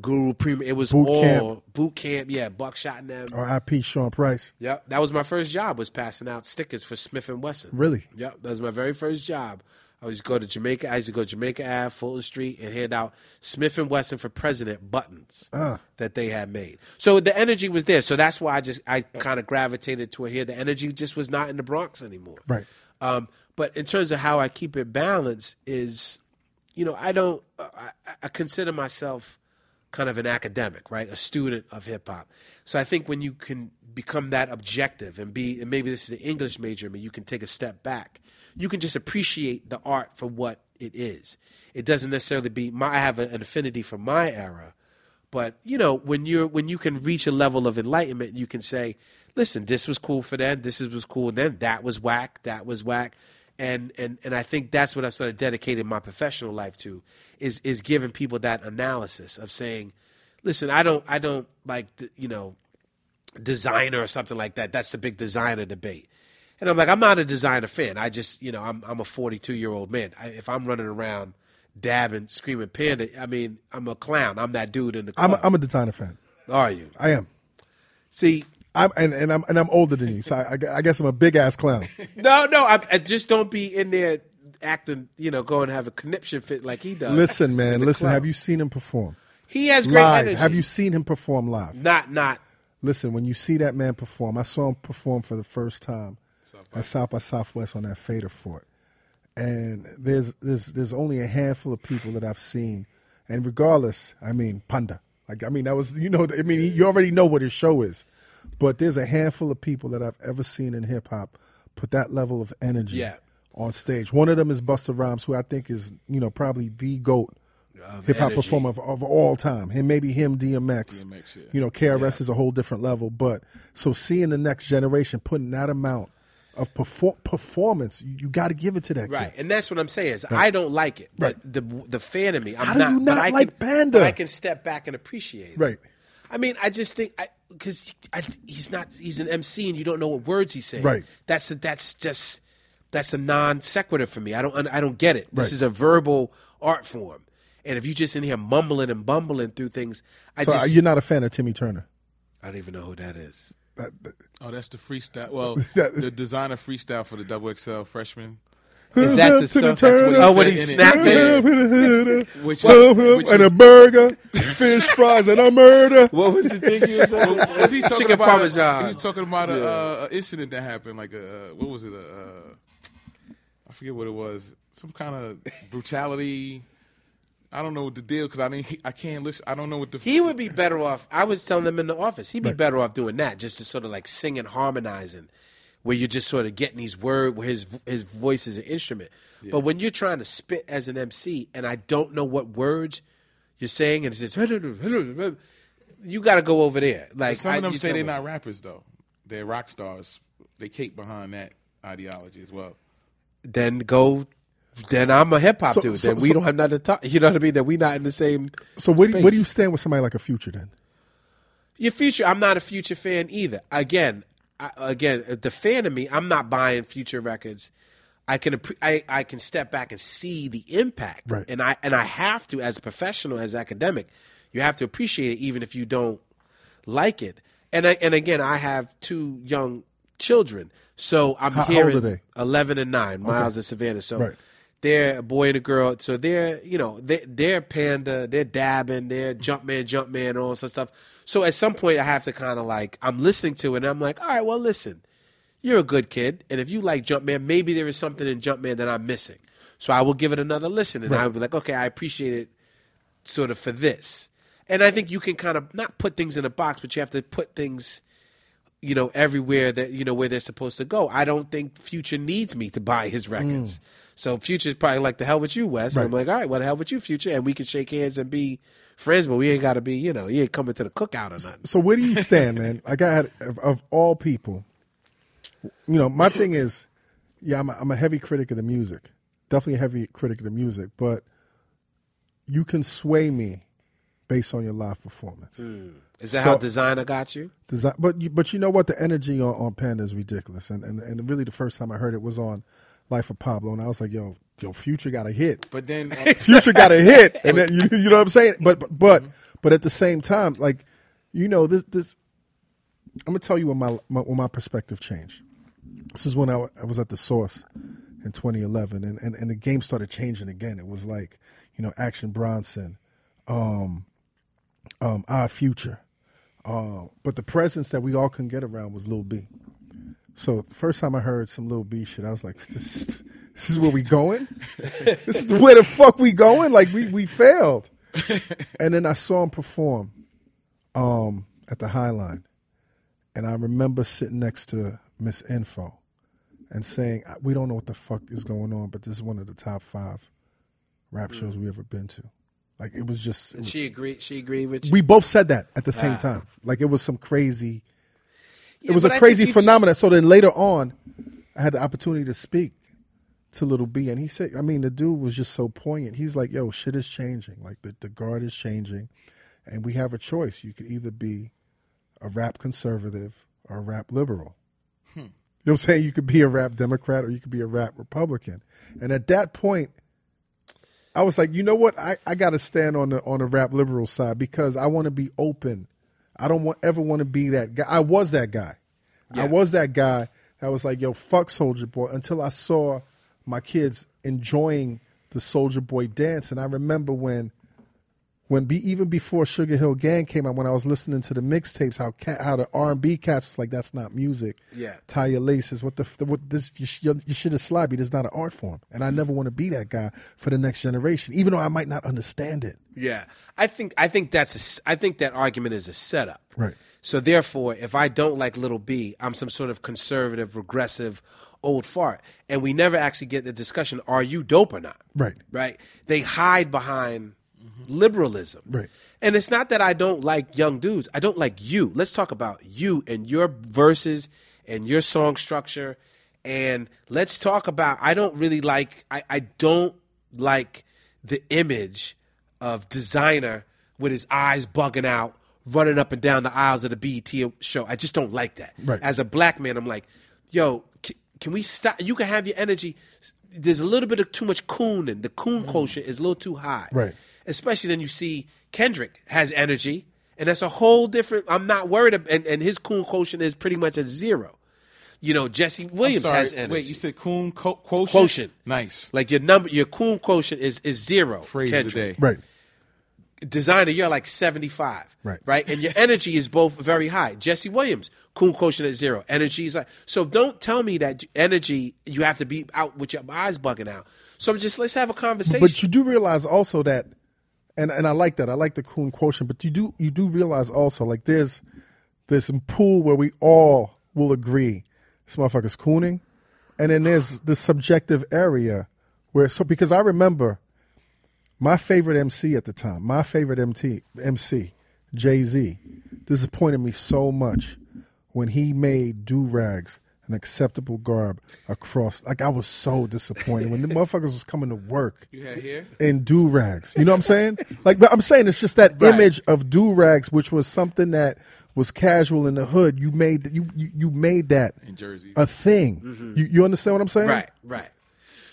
Guru Premier. It was Boot all camp. boot camp. Yeah, Buckshot and them. Or IP Sean Price? Yep, that was my first job. Was passing out stickers for Smif-N-Wessun. Really? Yep, that was my very first job. I used to go to Jamaica. I used to go to Jamaica Ave, Fulton Street, and hand out Smif-N-Wessun for President buttons Ah. that they had made. So the energy was there. So that's why I just I kind of gravitated to it here. The energy just was not in the Bronx anymore. Right. Um, but in terms of how I keep it balanced is, you know, I don't. I, I consider myself kind of an academic, right? A student of hip hop. So I think when you can become that objective and be, and maybe this is an English major, but you can take a step back. You can just appreciate the art for what it is. It doesn't necessarily be my. I have an affinity for my era, but you know, when you're when you can reach a level of enlightenment, you can say, "Listen, this was cool for then. This is- was cool then. That was whack. That was whack." And and and I think that's what I've sort of dedicated my professional life to is is giving people that analysis of saying, "Listen, I don't I don't like you know Desiigner or something like that. That's the big Desiigner debate." And I'm like, I'm not a Desiigner fan. I just, you know, I'm I'm a 42 year old man. I, if I'm running around dabbing, screaming panda, I mean, I'm a clown. I'm that dude in the I'm a, I'm a Desiigner fan. Are you? I am. See, I'm and, and I'm and I'm older than you, so I, I- I guess I'm a big ass clown. no, no, I, I just don't be in there acting, you know, go and have a conniption fit like he does. Listen, man, listen. club. Have you seen him perform He has great live? energy. Have you seen him perform live? Not, not. Listen, when you see that man perform, I saw him perform for the first time at South by Southwest on that Fader Fort, and there's there's there's only a handful of people that I've seen, and regardless, I mean Panda, like I mean that was you know I mean you already know what his show is, but there's a handful of people that I've ever seen in hip hop put that level of energy Yeah. on stage. One of them is Busta Rhymes, who I think is you know probably the goat hip hop performer of, of all time. And maybe him, DMX. DMX, yeah. You know, KRS is a whole different level. But so seeing the next generation putting that amount of perfor- performance, you, you got to give it to that Right, kid. and that's what I'm saying is I don't like it, but the the fan of me, I'm How do not. you but not I like can, Panda? I can step back and appreciate it. Right. I mean, I just think because he's not he's an MC and you don't know what words he's saying. Right. That's a, that's just that's a non sequitur for me. I don't I don't get it. This Right. is a verbal art form, and if you just in here mumbling and bumbling through things, I So uh, just you're not a fan of Timmy Turner. I don't even know who that is. That- that- Oh, that's the freestyle. Well, That- the Desiigner freestyle for the double XL freshman. Is that the Timmy song? Turner. Oh, when said he's in it. snapping. Which Whoop, is, whoop, which and is a burger, fish fries, and a murder. What was the thing you was saying? was he talking Chicken about parmesan. A, he was talking about a, uh, a incident that happened, like a uh, what was it? A, uh, I forget what it was. Some kind of brutality. I don't know what the deal because I mean he, I can't listen. I don't know what the He would be better off. I was telling him in the office, he'd be better off doing that, just to sort of like sing and harmonizing where you're just sort of getting these words where his his voice is an instrument. But when you're trying to spit as an MC and I don't know what words you're saying and it's just you got to go over there. Like Some of them you say they're somewhere. not rappers though. They're rock stars. They cape behind that ideology as well. Then go. Then I'm a hip hop So- dude. so- then we so- don't have nothing to talk. You know what I mean? That we not in the same. So where do, where do you stand with somebody like a Future then? Your future, I'm not a future fan either. Again, I, again, uh, the fan of me, I'm not buying future records. I can I, I can step back and see the impact, Right. and I and I have to as a professional, as academic, you have to appreciate it even if you don't like it. And I, and again, I have two young children, so I'm How- how hearing they? eleven and nine, Miles and Savannah. So Right. they're a boy and a girl. So they're, you know, they, they're panda, they're dabbing, they're jump man, jump man, all this stuff. So at some point, I have to kind of like, I'm listening to it and I'm like, all right, well, listen, you're a good kid. And if you like Jumpman, maybe there is something in Jumpman that I'm missing. So I will give it another listen and I'll be like, okay, I appreciate it sort of for this. And I think you can kind of not put things in a box, but you have to put things you know, everywhere that you know where they're supposed to go. I don't think Future needs me to buy his records. So Future's probably like the hell with you, Wes. And I'm Mm. Like, all right, well, the hell with you, Future, and we can shake hands and be friends, but we ain't got to be, you know, you ain't coming to the cookout or nothing. So where do you stand, man? Like I had of, of all people, you know, my thing is, yeah, I'm a, I'm a heavy critic of the music, definitely a heavy critic of the music, but you can sway me based on your live performance. Hmm. Is that So- how Desiigner got you? Design, but you, but you know what? The energy on, on Panda is ridiculous, and, and and really the first time I heard it was on Life of Pablo, and I was like, yo, yo, Future got a hit. But then uh, Future got a hit, and then, you, you know what I'm saying. But but but, but at the same time, like you know this this, I'm gonna tell you when my, my when my perspective changed. This is when I, I was at the Source in 2011, and, and and the game started changing again. It was like you know Action Bronson, um, um, Odd Future, uh, but the presence that we all couldn't get around was Lil B. So the first time I heard some Lil B shit, I was like, this, this is where we going? this is the where the fuck we going? Like we we failed. and then I saw him perform um, at the Highline, and I remember sitting next to Miss Info and saying, "We don't know what the fuck is going on, but this is one of the top five rap shows we ever been to." Like it was just. it was- she agreed. She agreed with you. we both said that at the same time. Like it was some crazy. Yeah, it was a I crazy phenomenon. So then later on, I had the opportunity to speak to Little B, and he said, I mean, the dude was just so poignant. He's like, "Yo, shit is changing. Like the the guard is changing, and we have a choice. You could either be a rap conservative or a rap liberal. Hmm. You know what I'm saying? You could be a rap Democrat or you could be a rap Republican. And at that point, I was like, you know what? I, I got to stand on the on the rap liberal side because I want to be open. I don't want ever want to be that guy. I was that guy. I was that guy that was like, yo, fuck Soldier Boy until I saw my kids enjoying the Soldier Boy dance. And I remember when when be, even before Sugar Hill Gang came out, when I was listening to the mixtapes, how cat, how the R and B cats was like, "That's not music." Yeah. tie your laces. What the f- what this? You, sh- you shit is sloppy. This is not an art form, and I never want to be that guy for the next generation, even though I might not understand it. Yeah, I think I think that's a I think that argument is a setup. Right. So therefore, if I don't like Little B, I'm some sort of conservative, regressive, old fart, and we never actually get the discussion: Are you dope or not? Right. Right. They hide behind liberalism. Right. And it's not that I don't like young dudes. I don't like you. Let's talk about you and your verses and your song structure. And let's talk about I don't really like I, I don't like the image of Desiigner with his eyes bugging out, running up and down the aisles of the BET show. I just don't like that. Right. As a black man, I'm like, yo, can we stop? You can have your energy. There's a little bit of too much coon, and the coon mm. quotient is a little too high. Right. Especially then you see Kendrick has energy, and that's a whole different. I'm not worried, ab- and, and his coon quotient is pretty much at zero. You know, Jesse Williams sorry, has energy. Wait, you said coon co- quotient? Quotient. Nice. like your number, your coon quotient is is zero. Phrase Kendrick. of the day. Right. Desiigner, you're like 75. Right. Right. And your energy is both very high. Jesse Williams, cool quotient at zero. Energy is like, so don't tell me that energy, you have to be out with your eyes bugging out. So I'm just, let's have a conversation. But you do realize also that, and and I like that. I like the coon quotient. But you do you do realize also like there's there's some pool where we all will agree this motherfucker's cooning, and then there's the subjective area where so because I remember my favorite MC at the time, my favorite MT MC, Jay Z, disappointed me so much when he made do rags an acceptable garb across. Like I was so disappointed when the motherfuckers was coming to work You had hair? in do rags. You know what I'm saying? Like, but I'm saying it's just that Right. image of do rags, which was something that was casual in the hood. You made you you, you made that In Jersey. a thing. Mm-hmm. You, you understand what I'm saying? Right, right.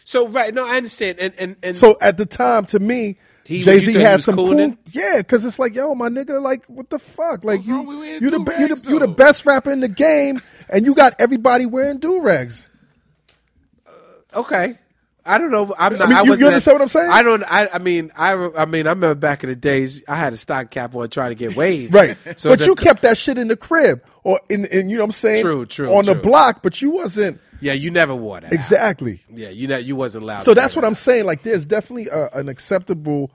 So right, no, I understand, and and and So at the time, to me, Jay Z had some cooning? cool, yeah, because it's like, yo, my nigga, like, what the fuck, like What's you, wrong you the you the you the best rapper in the game, and you got everybody wearing do rags. Uh, okay. I don't know. I'm not. mean, I you- you wasn't understand what I'm saying? I don't. I. I mean, I. I mean, I remember back in the days, I had a stock cap on trying to get waved. Right. So but the- you kept that shit in the crib or in, in you know what I'm saying? True, true, On the block, but you wasn't Yeah, you never wore that. out. exactly. Yeah, you know, you wasn't allowed. So that's what I'm saying. Like, there's definitely a, an acceptable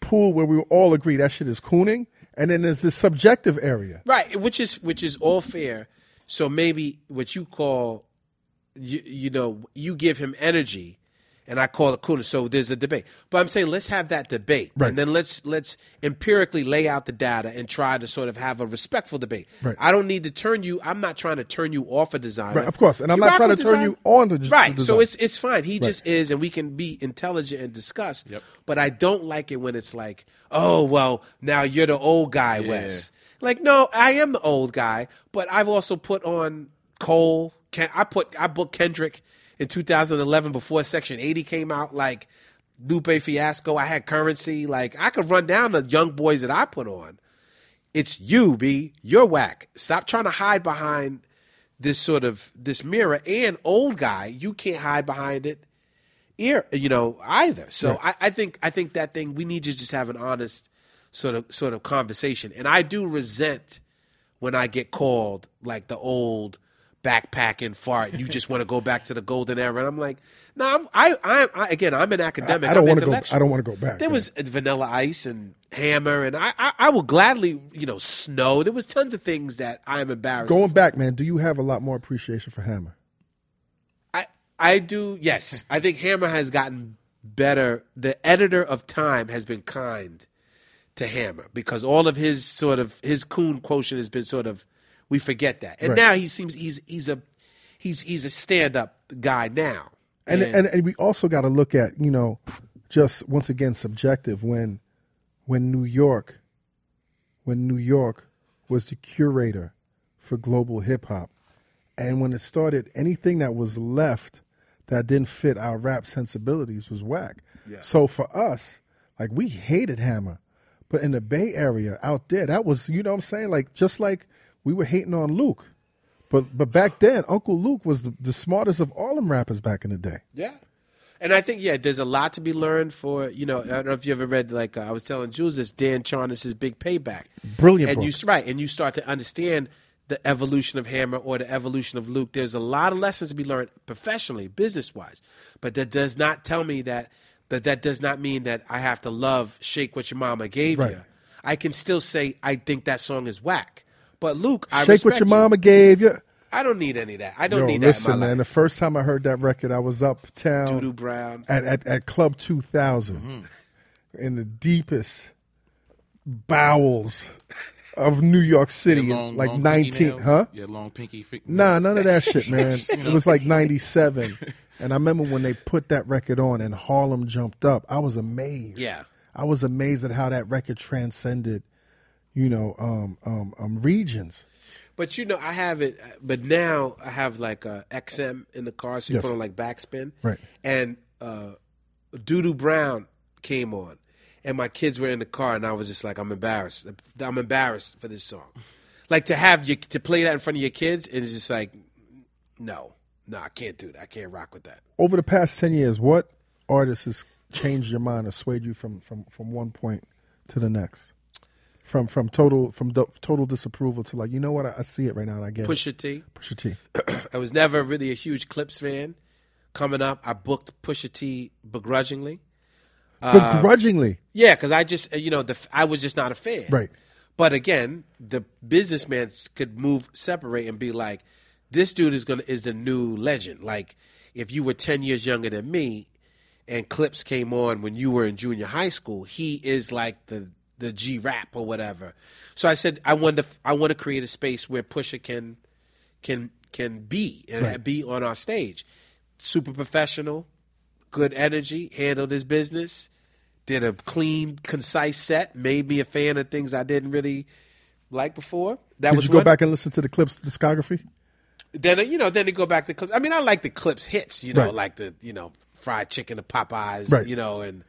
pool where we all agree that shit is cooning, and then there's this subjective area. Right, which is which is all fair. So maybe what you call, you, you know, you give him energy, and I call it coolness. So there's a debate. But I'm saying let's have that debate, Right. and then let's let's empirically lay out the data and try to sort of have a respectful debate. Right. I don't need to turn you. I'm not trying to turn you off a Desiigner. Right, of course. And I'm You not trying with to turn you on to j- right. to So it's it's fine. He just is, and we can be intelligent and discuss. Yep. But I don't like it when it's like, oh well, now you're the old guy, Yeah. Wes. Like, no, I am the old guy, but I've also put on Cole. Ken, I put I booked Kendrick in 2011 before Section 80 came out. Like Lupe Fiasco, I had Currency. Like I could run down the young boys that I put on. It's you, B. You're whack. Stop trying to hide behind this sort of this mirror. And old guy, you can't hide behind it. Ear, you know, either. So I, I think I think that thing we need to just have an honest sort of sort of conversation. And I do resent when I get called like the old backpacking fart. You just want to go back to the golden era, and I'm like, no, I'm, I, I, I, again, I'm an academic. I don't wanna go- I don't wanna go back, There man. was Vanilla Ice and Hammer, and I, I, I will gladly, you know, Snow. There was tons of things that I'm embarrassed. Going back, man, do you have a lot more appreciation for Hammer? I I do yes. I think Hammer has gotten better. The editor of Time has been kind to Hammer because all of his sort of his coon quotient has been sort of we forget that. And Right. now he seems he's he's a he's he's a stand up guy now. And, and and we also got to look at you know, just once again subjective when when New York, when New York was the curator for global hip hop, and when it started, anything that was left that didn't fit our rap sensibilities was whack. So for us, like we hated Hammer, but in the Bay Area out there, that was you know what I'm saying like just like we were hating on Luke. But but back then, Uncle Luke was the, the smartest of all them rappers back in the day. Yeah. And I think yeah, there's a lot to be learned for you know. I don't know if you ever read like uh, I was telling Jules this Dan Charnas' Big Payback. Brilliant and book. you right, and you start to understand the evolution of Hammer or the evolution of Luke. There's a lot of lessons to be learned professionally, business wise, but that does not tell me that that that does not mean that I have to love "Shake What Your Mama Gave Right. You." I can still say I think that song is whack. But Luke, I Shake what your you. mama gave you. I don't need any of that. I don't Yo, need listen, that in my man. The first time I heard that record, I was uptown Doodoo Brown. at, at, at Club 2000 Mm-hmm. in the deepest bowels of New York City, Yeah, long- like long 19, huh? Yeah, long pinky. Fi- Nah, none of that shit, man. It was like 97. And I remember when they put that record on and Harlem jumped up, I was amazed. Yeah. I was amazed at how that record transcended, you know, um, um, um, regions. But you know, I have it. But now I have like a XM in the car, so you Yes. put on like backspin. Right. And uh, Doodoo Brown came on, and my kids were in the car, and I was just like, I'm embarrassed. I'm embarrassed for this song. Like to have you to play that in front of your kids, and it's just like, no, no, I can't do that. I can't rock with that. Over the past 10 years, what artist has changed your mind or swayed you from, from, from one point to the next? From from total from do, total disapproval to like you know what I, I see it right now and I get it. Pusha T. Pusha T. I was never really a huge Clipse fan. Coming up, I booked Pusha T begrudgingly. Uh, Begrudgingly, Yeah, because I just you know the I was just not a fan. Right. But again, the businessman could move separate and be like, this dude is gonna is the new legend. Like if you were ten years younger than me, and Clipse came on when you were in junior high school, he is like the the G rap or whatever. So I said I want to I want to create a space where Pusha can can can be and Right. be on our stage. Super professional, good energy, handled his business, did a clean, concise set, made me a fan of things I didn't really like before. That Did was you go one. back and listen to the Clipse discography? Then uh, you know, then they go back to Clipse. I mean, I like the Clipse hits. You know, Right. like the you know fried chicken, the Popeyes. Right. You know, and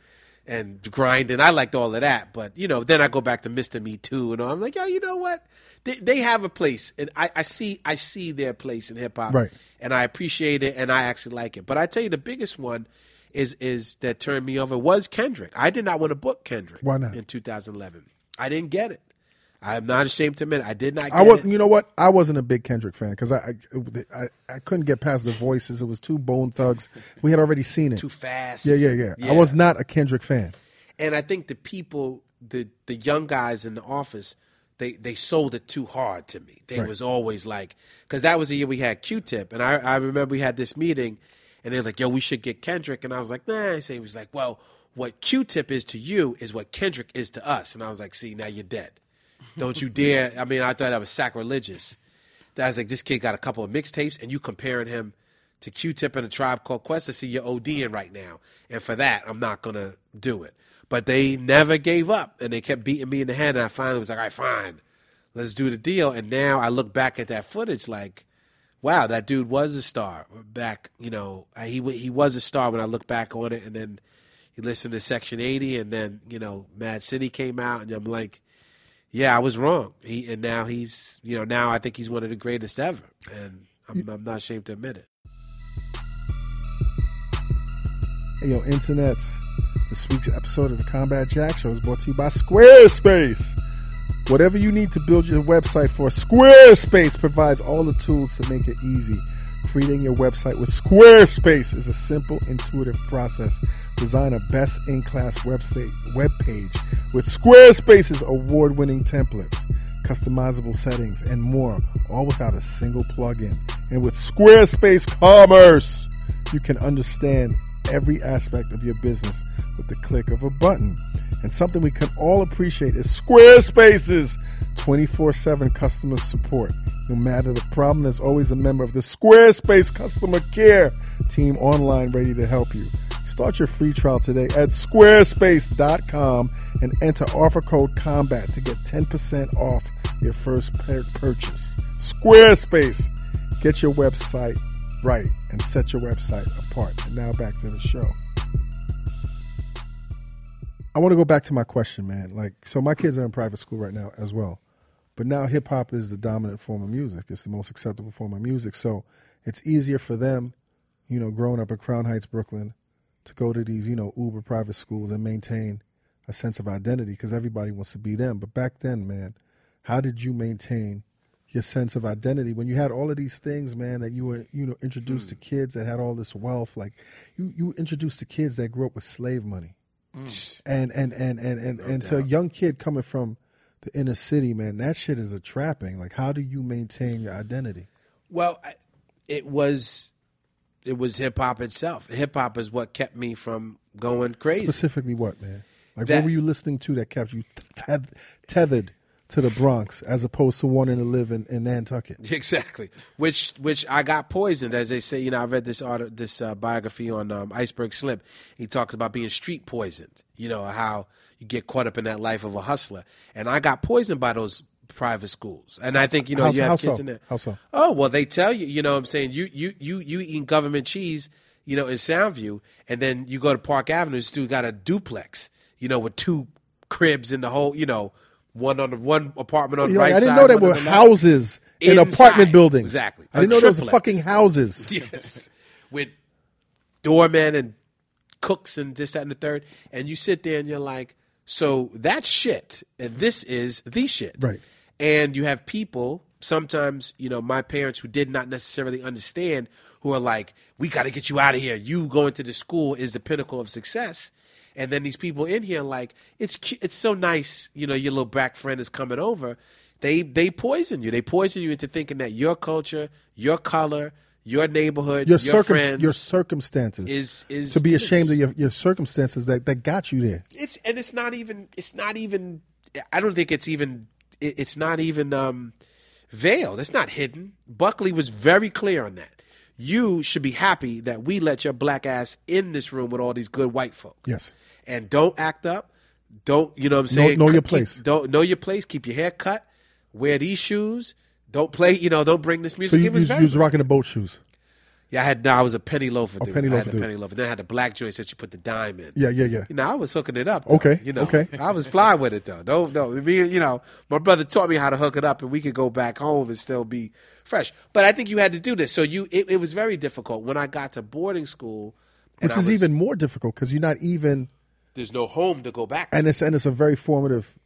and grinding. I liked all of that. But you know, then I go back to Mister Me Too, and I'm like, yo, you know what? They they have a place, and I, I see I see their place in hip hop, Right. And I appreciate it, and I actually like it. But I tell you, the biggest one is is that turned me over was Kendrick. I did not want to book Kendrick. Why not? in 2011? I didn't get it. I am not ashamed to admit it. I did not. Get I was, you know what? I wasn't a big Kendrick fan because I, I, I, I couldn't get past the voices. It was too Bone Thugs. We had already seen it. too fast. yeah, yeah, yeah, I was not a Kendrick fan. and I think the people, the the young guys in the office, they they sold it too hard to me. They Right. was always like, because that was the year we had Q-Tip, and I I remember we had this meeting, and they're like, "Yo, we should get Kendrick," and I was like, "Nah." I say he was like, "Well, what Q-Tip is to you is what Kendrick is to us," and I was like, "See, now you're dead. Don't you dare." I mean, I thought that was sacrilegious. That was like, this kid got a couple of mixtapes, and you comparing him to Q-Tip and a Tribe Called Quest to see you're ODing right now, and for that, I'm not gonna do it. But they never gave up, and they kept beating me in the head. And I finally was like, "All right, fine, let's do the deal." And now I look back at that footage, like, wow, that dude was a star. Back, you know, he he was a star when I look back on it. And then you listen to Section 80, and then you know, Mad City came out, and I'm like, yeah, I was wrong. He and now he's, you know, now I think he's one of the greatest ever, and I'm, I'm not ashamed to admit it. Hey, yo, internets. This week's episode of the Combat Jack Show is brought to you by Squarespace. Whatever you need to build your website for, Squarespace provides all the tools to make it easy. Creating your website with Squarespace is a simple, intuitive process. Design a best-in-class website web page with Squarespace's award-winning templates, customizable settings, and more, all without a single plugin. And with Squarespace Commerce, you can understand every aspect of your business with the click of a button. And something we can all appreciate is Squarespace's 24 7 customer support. No matter the problem, there's always a member of the Squarespace customer care team online ready to help you. Start your free trial today at squarespace.com and enter offer code COMBAT to get 10% off your first purchase. Squarespace. Get your website right and set your website apart. And now back to the show. I want to go back to my question, man. Like, so my kids are in private school right now as well. But now hip hop is the dominant form of music. It's the most acceptable form of music. So it's easier for them, you know, growing up in Crown Heights, Brooklyn, to go to these, you know, uber private schools and maintain a sense of identity because everybody wants to be them. But back then, man, how did you maintain your sense of identity when you had all of these things, man, that you were, you know, introduced to hmm. kids that had all this wealth? Like you, you introduced to kids that grew up with slave money. Hmm. And and and and and, and to a young kid coming from the inner city, man, that shit is a trapping. Like, how do you maintain your identity? Well, I- it was it was hip hop itself. Hip hop is what kept me from going crazy. Specifically, what, man? Like, That- what were you listening to that kept you teth- tethered to the Bronx as opposed to wanting to live in, in Nantucket? Exactly. Which which I got poisoned, as they say. You know, I read this art, this uh, biography on um, Iceberg Slim. He talks about being street poisoned. You know how you get caught up in that life of a hustler, and I got poisoned by those private schools. And I think you know How- you have kids so? in there. How so? Oh well, they tell you. You know, what I'm saying you you you you eating government cheese. You know, in Soundview, and then you go to Park Avenue. This dude got a duplex. You know, with two cribs in the whole. You know. One on the one apartment on the like, right I didn't side, know they were the houses in apartment buildings. Exactly. I didn't know those were fucking houses. Yes. With doormen and cooks and this, that, and the third. And you sit there and you're like, so that's shit. And this is the shit. Right. And you have people, sometimes, you know, my parents who did not necessarily understand, who are like, we got to get you out of here. You going to the school is the pinnacle of success. And then these people in here, like, it's cu- it's so nice, you know, your little black friend is coming over they they poison you. They poison you into thinking that your culture, your color, your neighborhood, Your, your circum- friends your circumstances is is to be ashamed of your, your circumstances that, that got you there. It's and it's not even. It's not even. I don't think it's even. It- It's not even um, veiled. It's not hidden. Buckley was very clear on that. You should be happy that we let your black ass in this room with all these good white folk. Yes. And don't act up. Don't you know what I'm saying? know your Keep- place. Don't know your place. Keep your hair cut. Wear these shoes. Don't play. You know. Don't bring this So music. you, it was you, you was rocking the boat shoes. Yeah, I had. No, I was a penny loafer. Dude. penny I loafer had a dude. penny loafer. Then I had the black joints that you put the dime in. Yeah, yeah, yeah. You know, I was hooking it up. Though, Okay, You know, okay. I was fly with it though. Don't no. Me, you know, my brother taught me how to hook it up, and we could go back home and still be fresh. But I think you had to do this. So you, it, it was very difficult when I got to boarding school, Which is was- even more difficult because you're not even, there's no home to go back. to. and it's and it's a very formative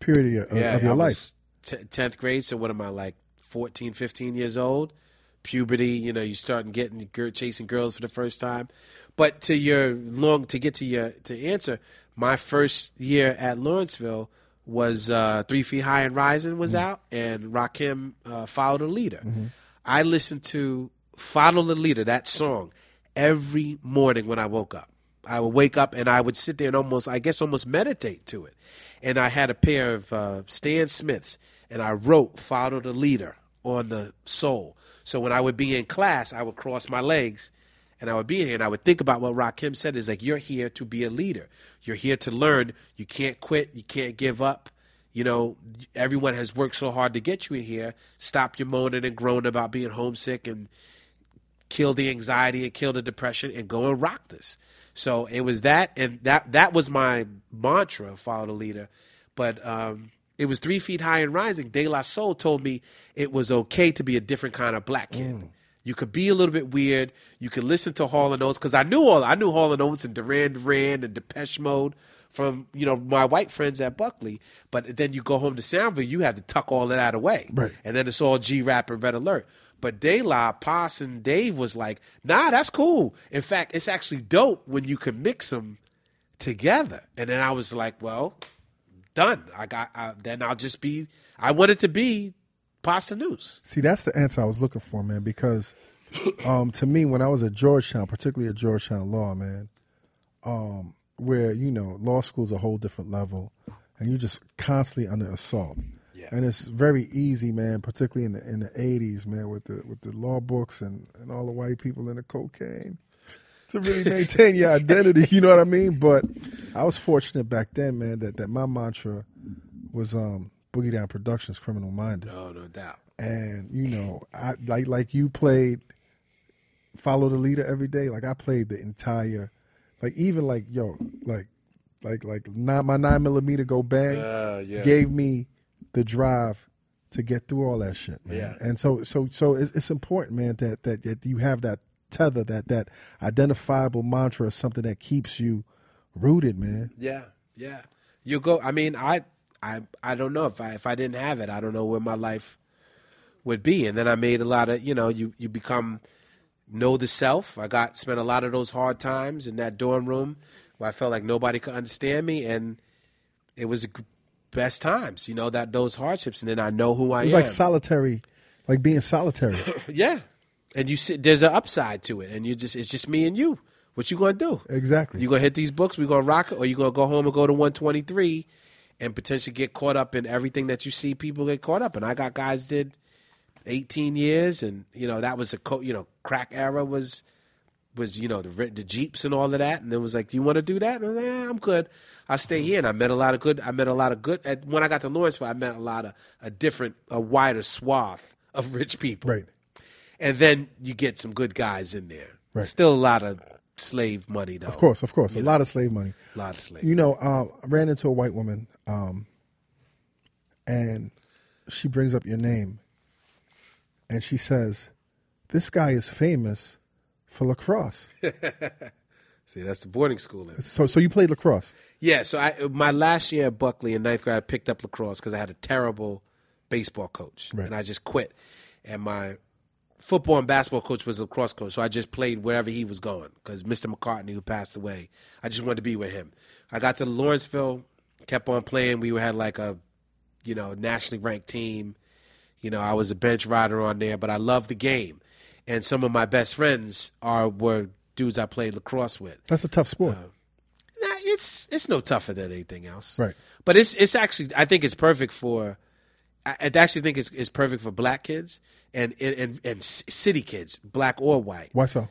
period of your, of your I life. was t- 10th grade, so what am I like 14, 15 years old? Puberty, you know, you starting getting chasing girls for the first time. But to your long to get to your to answer, my first year at Lawrenceville was uh, Three Feet High and Rising was out, and Rakim uh, Follow the Leader. I listened to Follow the Leader, that song, every morning when I woke up. I would wake up and I would sit there and almost, I guess, almost meditate to it. And I had a pair of uh, Stan Smiths, and I wrote "Follow the Leader" on the soul. So when I would be in class, I would cross my legs, and I would be in here, and I would think about what Rakim said: "Is like you're here to be a leader. You're here to learn. You can't quit. You can't give up." You know, everyone has worked so hard to get you in here. Stop your moaning and groaning about being homesick and kill the anxiety and kill the depression and go and rock this. So it was that, and that that was my mantra: follow the leader. But um, it was three feet high and rising. De La Soul told me it was okay to be a different kind of black kid. Mm. You could be a little bit weird. You could listen to Hall and Oates because I knew all I knew Hall and Oates and Duran Duran and Depeche Mode from you know my white friends at Buckley. But then you go home to Soundview, you have to tuck all of that away, Right. and then it's all G rap and Red Alert. But De La, Pos, and Dave was like, nah, that's cool. In fact, it's actually dope when you can mix them together. And then I was like, well, done. I got. I, then I'll just be. I wanted to be Posdnuos. See, that's the answer I was looking for, man. Because um, to me, when I was at Georgetown, particularly at Georgetown Law, man, um, where you know law school's a whole different level, and you're just constantly under assault. Yeah. And it's very easy, man, particularly in the in the '80s, man, with the with the law books and, and all the white people and the cocaine, to really maintain your identity. You know what I mean? But I was fortunate back then, man, that, that my mantra was um, Boogie Down Productions, Criminal Minded No, no doubt. and you know, I like like you played follow the leader every day. Like I played the entire, like even like yo, like like like nine, my nine millimeter go bang Uh, yeah. gave me the drive to get through all that shit, man. Yeah. And so so so it's, it's important, man, that, that that you have that tether, that that identifiable mantra, is something that keeps you rooted, man. Yeah, yeah. You go. I mean, I, I, I don't know if I if I didn't have it, I don't know where my life would be. And then I made a lot of, you know, you you become know the self. I got spent a lot of those hard times in that dorm room where I felt like nobody could understand me, and it was the best times. You know that those hardships, and then I know who I It was am. like solitary, like being solitary. yeah, and you sit. There's an upside to it, and you just it's just me and you. What you gonna do? exactly. You gonna hit these books? We gonna rock it, or you gonna go home and go to 123 and potentially get caught up in everything that you see people get caught up in? I got guys did 18 years, and you know that was a co- you know crack era was was you know the the jeeps and all of that, and it was like, do you want to do that? And I was like, yeah, I'm good. I stay here, and I met a lot of good. I met a lot of good. At, when I got to Lawrenceville, I met a lot of a different, a wider swath of rich people, Right. And then you get some good guys in there. Right. Still a lot of slave money, though. Of course, of course, a lot of slave money. A lot of slave. You know, um, I ran into a white woman, um, and she brings up your name, and she says, "This guy is famous for lacrosse." See, that's the boarding school. Is. so, so you played lacrosse? Yeah, so I my last year at Buckley in ninth grade, I picked up lacrosse because I had a terrible baseball coach, Right. and I just quit. And my football and basketball coach was a lacrosse coach, so I just played wherever he was going because Mr. McCartney, who passed away, I just wanted to be with him. I got to Lawrenceville, kept on playing. We had like a you know, nationally ranked team. You know, I was a bench rider on there, but I love the game. And some of my best friends are were dudes I played lacrosse with. That's a tough sport. Uh, nah, it's it's no tougher than anything else. Right. But it's it's actually I think it's perfect for I I actually think it's, it's perfect for black kids and and and, and city kids, black or white, Why so?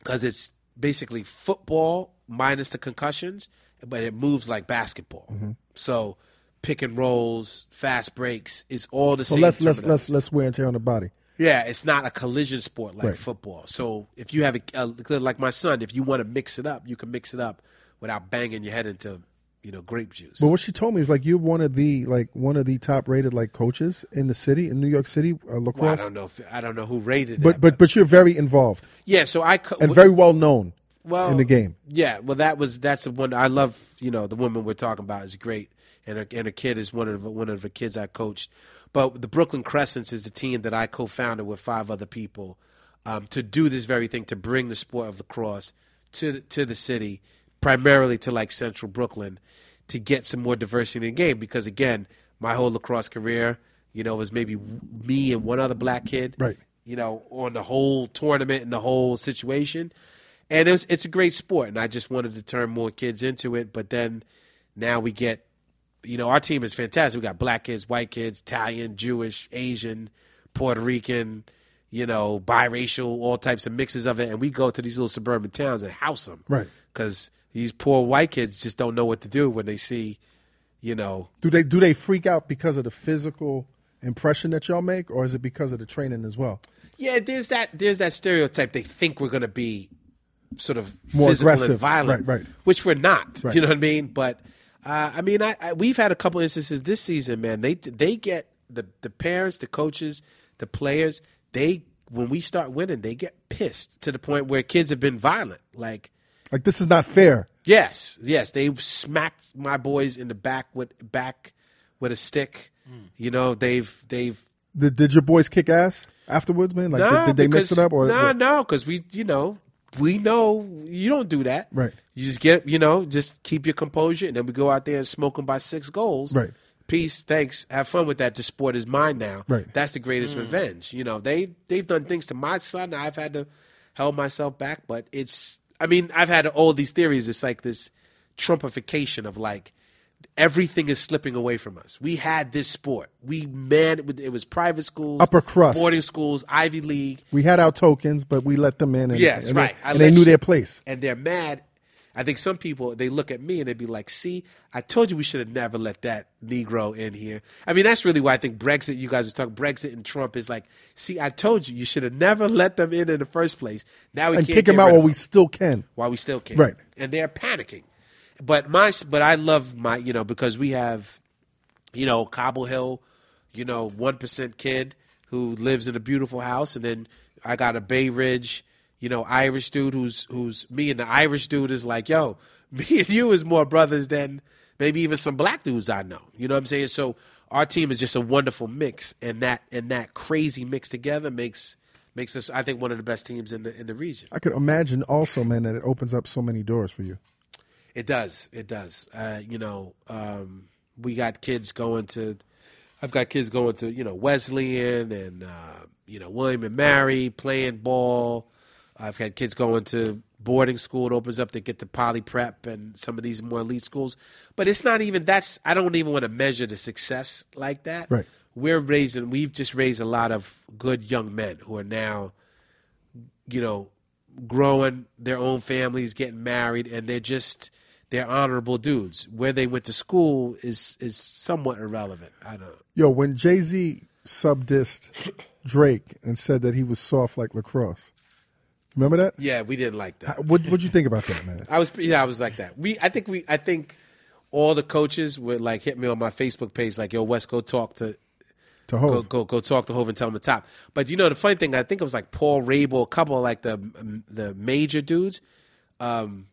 because it's basically football minus the concussions, but it moves like basketball. Mm-hmm. So pick and rolls, fast breaks, is all the So same. let's let's let's let's wear and tear on the body. Yeah, it's not a collision sport like Right. football. So if you have a, a like my son, if you want to mix it up, you can mix it up without banging your head into you know grape juice. But what she told me is like you're one of the like one of the top rated like coaches in the city in New York City uh, Well, I lacrosse. don't know if I don't know who rated but that, but but you're very involved yeah. So I co- and very well known well in the game. Yeah, well, that was that's the one I love. You know, the woman we're talking about is great, and her and her kid is one of the, one of the kids I coached. But the Brooklyn Crescents is a team that I co-founded with five other people um, to do this very thing to bring the sport of lacrosse to the- to the city, primarily to like Central Brooklyn, to get some more diversity in the game. Because again, my whole lacrosse career, you know, was maybe me and one other black kid, Right. You know, on the whole tournament and the whole situation and it was, it's a great sport, and I just wanted to turn more kids into it. But then now we get, you know, our team is fantastic. We got black kids, white kids, Italian, Jewish, Asian, Puerto Rican, you know, biracial, all types of mixes of it, and we go to these little suburban towns and house them, Right. Because these poor white kids just don't know what to do when they see, you know, Do they do they freak out because of the physical impression that y'all make, or is it because of the training as well? Yeah, there's that there's that stereotype. They think we're going to be sort of More physical aggressive. and violent, Right, right. Which we're not. Right. You know what I mean? But uh, I mean, I, I, we've had a couple instances this season, man. They they get the the parents, the coaches, the players. They when we start winning, they get pissed to the point where kids have been violent. Like, Like this is not fair. yes, yes, they smacked my boys in the back with back with a stick. Hmm. You know, they've they've Did, did your boys kick ass afterwards, man? Like Nah, did, did they mix it up or nah, no, because we, you know, we know you don't do that. Right. You just get, you know, just keep your composure, and then we go out there and smoke them by six goals. Right. Peace, thanks, have fun with that. The sport is mine now. Right. That's the greatest hmm. revenge. You know, they they've done things to my son. I've had to hold myself back, but it's. I mean, I've had all these theories. It's like this Trumpification of like everything is slipping away from us. We had this sport. We man, it was private schools, Upper crust. boarding schools, Ivy League, we had our tokens, but we let them in. And, Yes, and right. They, and they knew their place. and they're mad. I think some people they look at me and they'd be like, "See, I told you we should have never let that Negro in here." I mean, that's really why I think Brexit. You guys were talking Brexit and Trump is like, "See, I told you you should have never let them in in the first place." Now we And can't kick them out while we still can. while we still can. Right. And they're panicking. But my but I love my you know because we have you know Cobble Hill, you know 1% kid who lives in a beautiful house and then I got a Bay Ridge, you know Irish dude who's who's me and the Irish dude is like, "Yo, me and you is more brothers than maybe even some black dudes I know." You know what I'm saying? So our team is just a wonderful mix and that and that crazy mix together makes makes us I think one of the best teams in the in the region. I could imagine also, man, that it opens up so many doors for you. It does. It does. Uh, you know, um, we got kids going to. I've got kids going to you know Wesleyan and uh, you know William and Mary playing ball. I've had kids going to boarding school. It opens up to get to poly prep and some of these more elite schools. But it's not even that's. I don't even want to measure the success like that. Right. We're raising. We've just raised a lot of good young men who are now you know, growing their own families, getting married, and they're just they're honorable dudes. Where they went to school is is somewhat irrelevant. I don't. Know. Yo, when Jay Z subdissed Drake and said that he was soft like lacrosse, remember that? Yeah, we didn't like that. What What'd you think about that, man? I was yeah, I was like that. We I think we I think all the coaches would like hit me on my Facebook page like, "Yo, Wes, go talk to To go, Hove, go go talk to Hove and tell him the top. But you know the funny thing, I think it was like Paul Rabil, a couple of like the the major dudes, um,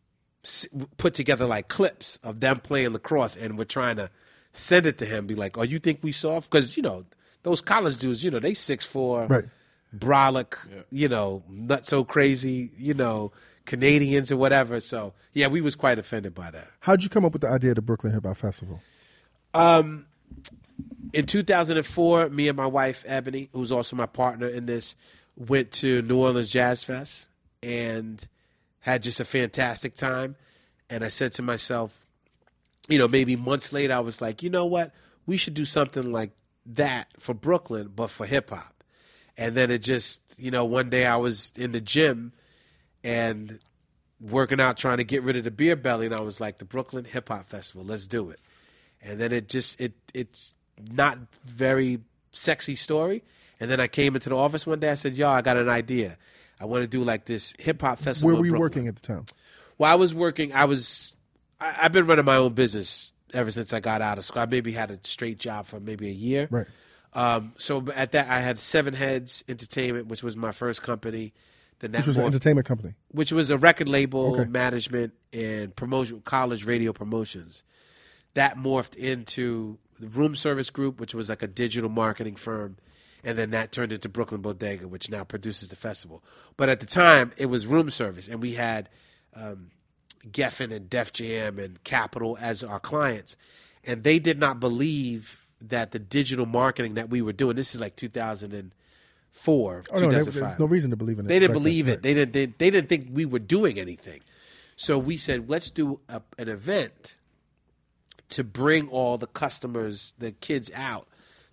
s- put together like clips of them playing lacrosse, and we're trying to send it to him. Be like, "Oh, you think we soft?" Because you know those college dudes, you know they six four, Right. Brolic, you know, not so crazy, you know, Canadians or whatever. So yeah, we was quite offended by that. how'd you come up with the idea of the Brooklyn Hip Hop Festival? Um, in 2004, me and my wife Ebony, who's also my partner in this, went to New Orleans Jazz Fest and had just a fantastic time. And I said to myself, you know, maybe months later, I was like, you know what? We should do something like that for Brooklyn, but for hip hop. And then it just, you know, one day I was in the gym and working out trying to get rid of the beer belly, and I was like, the Brooklyn Hip Hop Festival, let's do it. And then it just it it's not very sexy story. And then I came into the office one day. I said, "Yo, I got an idea. I want to do like this hip hop festival." Where were you working at the time? Well, I was working. I was. I, I've been running my own business ever since I got out of school. I maybe had a straight job for maybe a year. Right. Um, so at that, I had Seven Heads Entertainment, which was my first company. Then that Which was an entertainment company. which was a record label Okay. management and promotion, college radio promotions. That morphed into the Room Service Group, which was like a digital marketing firm, and then that turned into Brooklyn Bodega, which now produces the festival. But at the time, it was Room Service, and we had um, Geffen and Def Jam and Capitol as our clients, and they did not believe that the digital marketing that we were doing. This is like 2004, Oh no, there- 2005. there's no reason to believe in it. They didn't believe it. They didn't. They, they didn't think we were doing anything. So we said, let's do a, an event to bring all the customers, the kids out,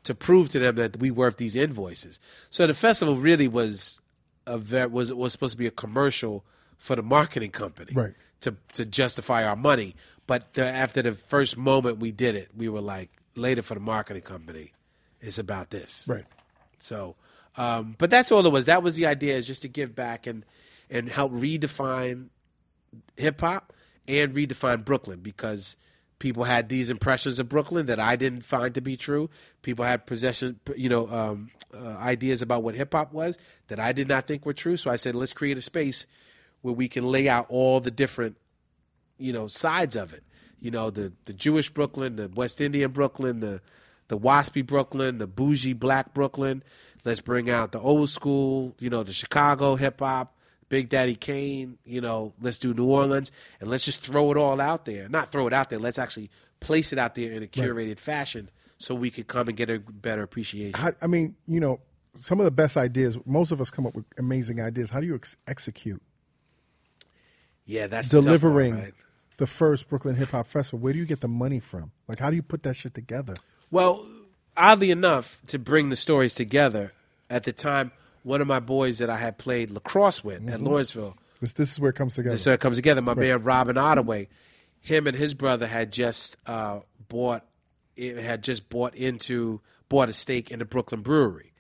to prove to them that we worth these invoices. So the festival really was a ver- was was supposed to be a commercial for the marketing company, Right. To to justify our money. But the, after the first moment we did it, we were like, later for the marketing company, it's about this, Right. so, um, but that's all it was. That was the idea, is just to give back and and help redefine hip hop and redefine Brooklyn because people had these impressions of Brooklyn that I didn't find to be true. People had possession, you know, um, uh, ideas about what hip hop was that I did not think were true. So I said, let's create a space where we can lay out all the different you know sides of it. You know the the Jewish Brooklyn, the West Indian Brooklyn, the the waspy Brooklyn, the bougie black Brooklyn. Let's bring out the old school, you know, the Chicago hip hop, Big Daddy Kane. You know, let's do New Orleans, and let's just throw it all out there. Not throw it out there. Let's actually place it out there in a curated fashion so we could come and get a better appreciation. How, I mean, you know, some of the best ideas. Most of us come up with amazing ideas. How do you ex- execute yeah, that's the tough part, delivering right? The first Brooklyn Hip Hop Festival? Where do you get the money from? Like, how do you put that shit together? Well, oddly enough, to bring the stories together, at the time, one of my boys that I had played lacrosse with at Lawrenceville, This this is where it comes together. so it comes together. My man Robin Ottaway, him and his brother had just uh, bought, it had just bought into bought a stake in the Brooklyn Brewery.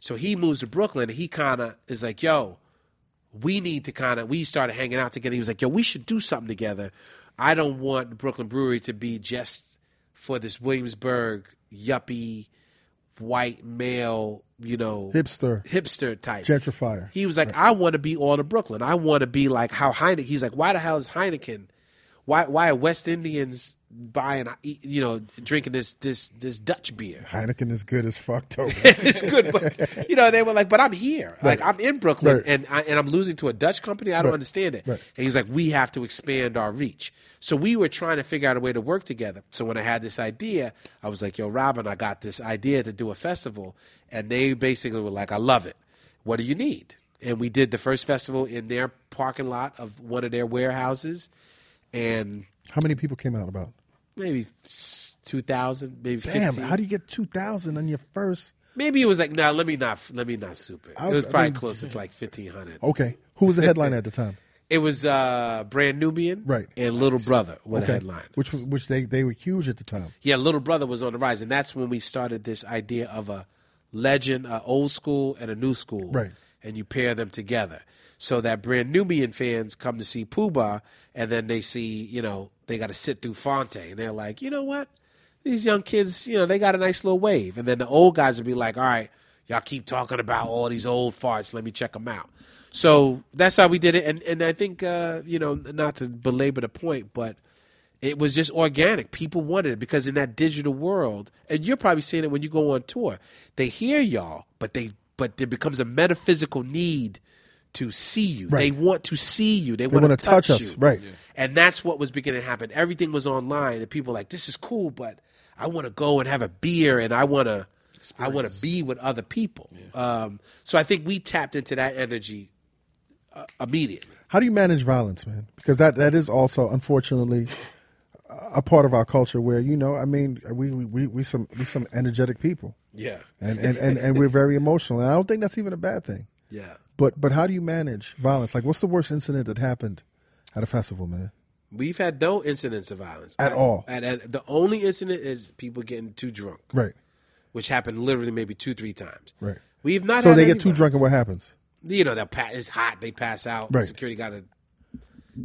So he moves to Brooklyn. and He kind of is like, "Yo, we need to kind of." We started hanging out together. He was like, "Yo, we should do something together." I don't want Brooklyn Brewery to be just for this Williamsburg yuppie white male, you know, Hipster. hipster type Gentrifier. He was like, I want to be all of Brooklyn. I want to be like how Heineken. He's like, why the hell is Heineken? Why why are West Indians buying you know drinking this this this Dutch beer? Heineken is good as fuck, though. it's good, but you know they were like, but I'm here, like I'm in Brooklyn, Right. and I, and I'm losing to a Dutch company. I don't Right. understand it. Right. And he's like, we have to expand our reach. So we were trying to figure out a way to work together. So when I had this idea, I was like, yo, Robin, I got this idea to do a festival, and they basically were like, I love it. What do you need? And we did the first festival in their parking lot of one of their warehouses, and How many people came out about? maybe two thousand, maybe Damn, fifteen. how do you get two thousand on your first? Maybe it was like, no, let me not, let me not super. it. I- It was I probably mean- closer to like fifteen hundred. Okay, who was the headliner at the time? It was uh, Brand Nubian, Right. and Little Brother were the Okay, headline. which was which they they were huge at the time. Yeah, Little Brother was on the rise, and that's when we started this idea of a legend, a old school and a new school, Right. And you pair them together so that Brand Nubian fans come to see Pooh and then they see, you know, they got to sit through Phonte, and they're like, you know what, these young kids, you know, they got a nice little wave, and then the old guys would be like, all right, y'all keep talking about all these old farts, let me check them out. So that's how we did it, and and I think uh, you know, not to belabor the point, but it was just organic. People wanted it because in that digital world, and you're probably seeing it when you go on tour. They hear y'all, but they but there becomes a metaphysical need to see you. They want to see you. They, They want wanna touch, touch us, you. right. And that's what was beginning to happen. Everything was online, and people were like, "This is cool," but I want to go and have a beer and I want to I want to be with other people. Um, so I think we tapped into that energy uh, immediately. How do you manage violence, man? Because that, that is also, unfortunately, a part of our culture where you know, I mean, we we we, we some we some energetic people, Yeah. and, and, and, and we're very emotional, and I don't think that's even a bad thing. Yeah. But but how do you manage violence? Like, what's the worst incident that happened at a festival, man? We've had no incidents of violence At all. And, and the only incident is people getting too drunk, Right, which happened literally maybe two, three times. right. We've not. So they get too violence. drunk, and what happens? You know, they'll pass. It's hot. They pass out. Right. Security got to,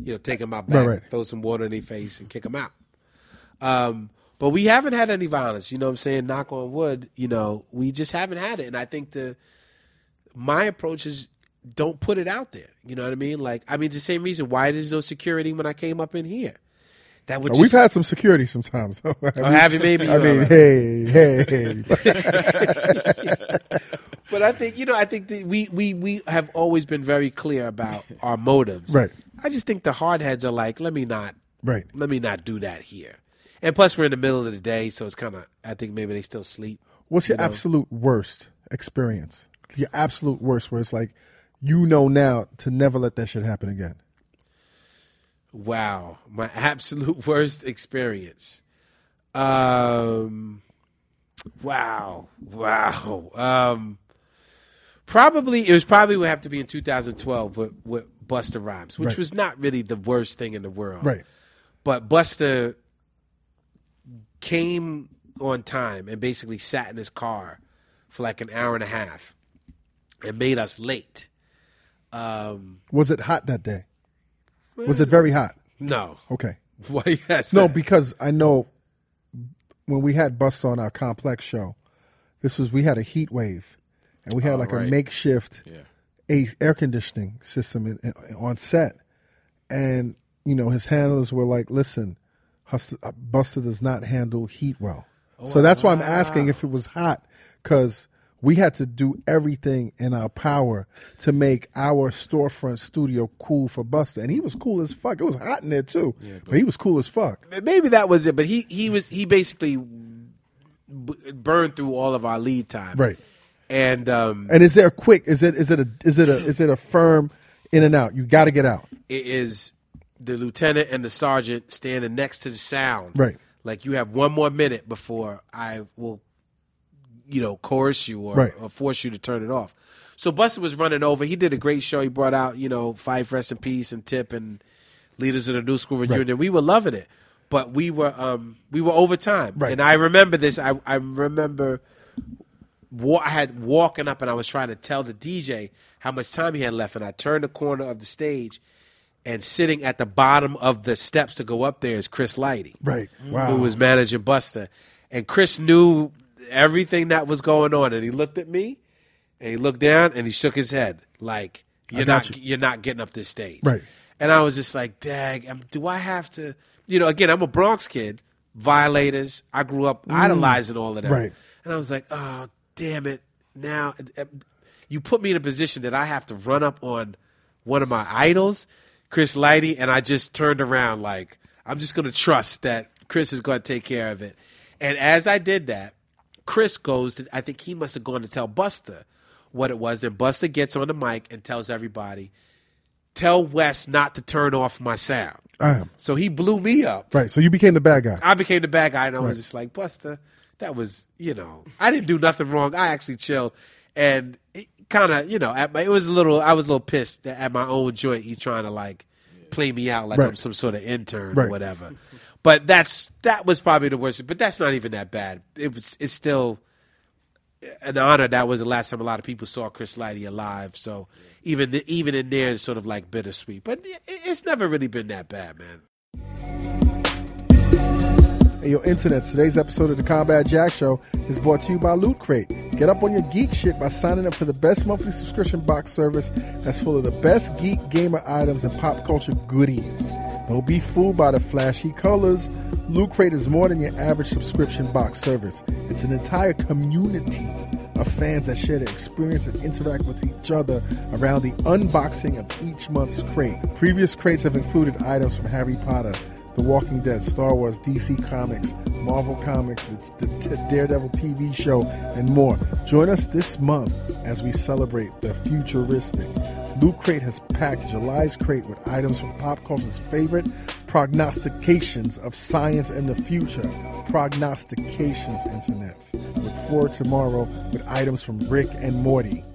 you know, take them out back, right. throw some water in their face, and kick them out. Um, but we haven't had any violence. You know what I'm saying? Knock on wood. You know, we just haven't had it. And I think the my approach is don't put it out there. You know what I mean? Like, I mean, it's the same reason why there's no security when I came up in here. That would We've had some security sometimes. Oh, have you maybe? I mean, right. hey, hey, But I think you know, I think that we we we have always been very clear about our motives. Right. I just think the hardheads are like, let me not, right. let me not do that here. And plus, we're in the middle of the day, so it's kind of. I think maybe they still sleep. What's your absolute worst experience? Your absolute worst, where it's like, you know now to never let that shit happen again. Wow, my absolute worst experience. Um, wow, wow. Um, probably it was probably would have to be in 2012 with with Busta Rhymes, which Right. was not really the worst thing in the world, Right. But Busta came on time and basically sat in his car for like an hour and a half and made us late. Um, Was it hot that day? Was it very hot? no, Okay. why? Yes, No, because I know when we had Busta on our complex show, this was we had a heat wave, and we had Oh, like a makeshift Yeah. a air conditioning system in, in, on set, and you know his handlers were like, "Listen, uh, Busta does not handle heat well." so that's why I'm asking if it was hot because we had to do everything in our power to make our storefront studio cool for Busta, and he was cool as fuck. It was hot in there too, but he was cool as fuck. maybe that was it. But he he was he basically b- burned through all of our lead time, Right. And um, And is there a quick? Is it is it a is it a is it a firm in and out? You got to get out. it is the lieutenant and the sergeant standing next to the sound, Right. Like you have one more minute before I will, you know, coerce you or, Right. or force you to turn it off. So Busta was running over. He did a great show. He brought out, you know, Phife Rest in Peace and Tip and Leaders of the New School Reunion. We were loving it, but we were um we were over time. Right. And I remember this. I I remember. wa- I had walking up and I was trying to tell the DJ how much time he had left, and I turned the corner of the stage, and sitting at the bottom of the steps to go up there is Chris Lighty, Right. Wow. who was managing Busta, and Chris knew everything that was going on, and he looked at me, and he looked down, and he shook his head like you're not you. you. are not getting up this stage, Right. And I was just like, dag, do I have to? You know, again, I'm a Bronx kid, violators. I grew up idolizing all of Mm. Right. and I was like, oh, damn it. Now you put me in a position that I have to run up on one of my idols, Chris Lighty, and I just turned around like, I'm just going to trust that Chris is going to take care of it. And as I did that, Chris goes to, I think he must have gone to tell Busta what it was. Then Busta gets on the mic and tells everybody, tell Wes not to turn off my sound. I am. So he blew me up. Right. So you became the bad guy. I became the bad guy, and I was just like, Busta, that was, you know, I didn't do nothing wrong. I actually chilled, and it kind of, you know, at my, it was a little, I was a little pissed that at my own joint. He trying to like play me out like Right. I'm some sort of intern Right. or whatever. But that's that was probably the worst. But that's not even that bad. It was. It's still an honor. That was the last time a lot of people saw Chris Lighty alive. So even the, even in there, it's sort of like bittersweet. But it, it's never really been that bad, man. Hey, yo, internet. Today's episode of the Combat Jack Show is brought to you by Loot Crate. Get up on your geek shit by signing up for the best monthly subscription box service that's full of the best geek gamer items and pop culture goodies. Don't be fooled by the flashy colors. Loot Crate is more than your average subscription box service. It's an entire community of fans that share their experience and interact with each other around the unboxing of each month's crate. Previous crates have included items from Harry Potter, The Walking Dead, Star Wars, DC Comics, Marvel Comics, the, the Daredevil TV show, and more. Join us this month as we celebrate the futuristic. Loot Crate has packed July's crate with items from pop culture's favorite prognostications of science and the future. Prognostications, internet. Look forward tomorrow with items from Rick and Morty.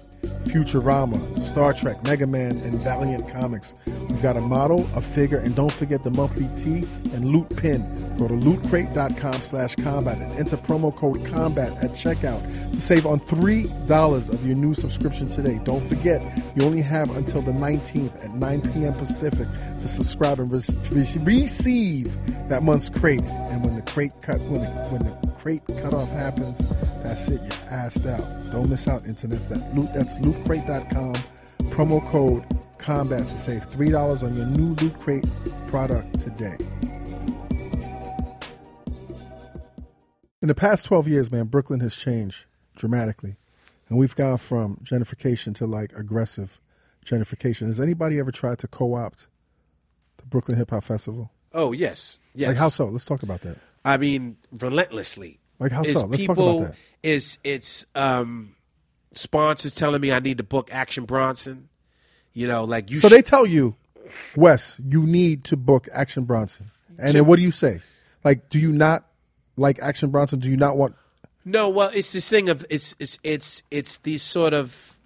Futurama, Star Trek, Mega Man, and Valiant Comics. We've got a model, a figure, and don't forget the monthly tee and loot pin. Go to lootcrate.com slash combat and enter promo code combat at checkout to save on $3 of your new subscription today. Don't forget, you only have until the 19th at 9 p.m. Pacific to subscribe and re- receive that month's crate. And when the crate cut, when the, when the crate cutoff happens, that's it. You're assed out. Don't miss out, internet. That loot. That's lootcrate.com. Promo code combat to save three dollars on your new loot crate product today. In the past 12 years, man, Brooklyn has changed dramatically. And we've gone from gentrification to like aggressive gentrification. Has anybody ever tried to co opt the Brooklyn Hip Hop Festival? Oh yes, yes. Like how so? Let's talk about that. I mean, relentlessly. Like how Is so? Let's talk people, about that. Is it's um, sponsors telling me I need to book Action Bronson? You know, like you. So sh- they tell you, Wes, you need to book Action Bronson. And then what do you say? Like, do you not like Action Bronson? Do you not want No, well, it's this thing of it's it's it's it's these sort of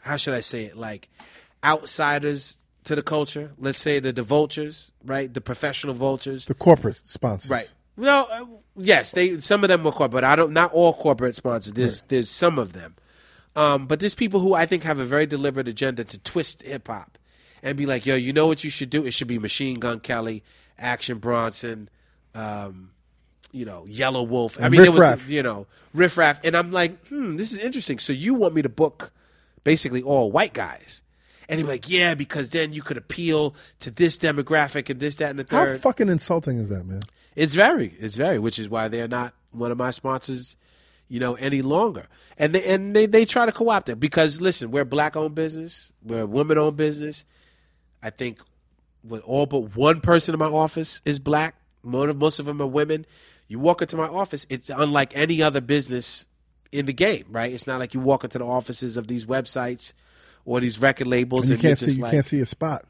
how should I say it? Like outsiders to the culture. Let's say the the vultures, right? The professional vultures, the corporate sponsors? right? No, uh, yes, they some of them were corporate, but I don't. Not all corporate sponsors. There's there's some of them, um, but there's people who I think have a very deliberate agenda to twist hip hop and be like, yo, you know what you should do? It should be Machine Gun Kelly, Action Bronson, um, you know, Yelawolf. I And mean, it was Raff. you know Riff Raff, and I'm like, hmm, this is interesting. So you want me to book basically all white guys? And he'd be like, yeah, because then you could appeal to this demographic and this, that, and the third. How fucking insulting is that, man? It's very, it's very, which is why they're not one of my sponsors, you know, any longer. And they and they, they try to co-opt it because listen, we're black owned business, we're women owned business. I think with all but one person in my office is black. Most of them are women. You walk into my office, it's unlike any other business in the game, right? It's not like you walk into the offices of these websites or these record labels And you and can't see you like, can't see a spot.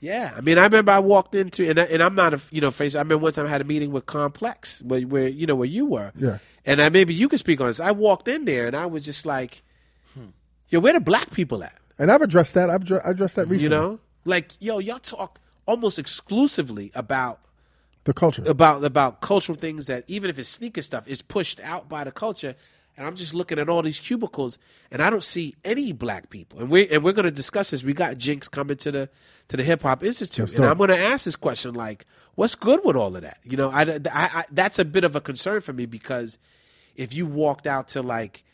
yeah, I mean, I remember I walked into, and, I, and I'm not a, you know, face. I remember one time I had a meeting with Complex, where, where you know where you were. Yeah. And I maybe you could speak on this. I walked in there, and I was just like, "Yo, where the black people at?" And I've addressed that. I've addre- addressed that recently. You know, like, yo, y'all talk almost exclusively about the culture. about about cultural things that even if it's sneaker stuff is pushed out by the culture and I'm just looking at all these cubicles and I don't see any black people and we and we're going to discuss this we got Jinx coming to the to the hip hop institute and. I'm going to ask this question like what's good with all of that you know I, I, I that's a bit of a concern for me because if you walked out to like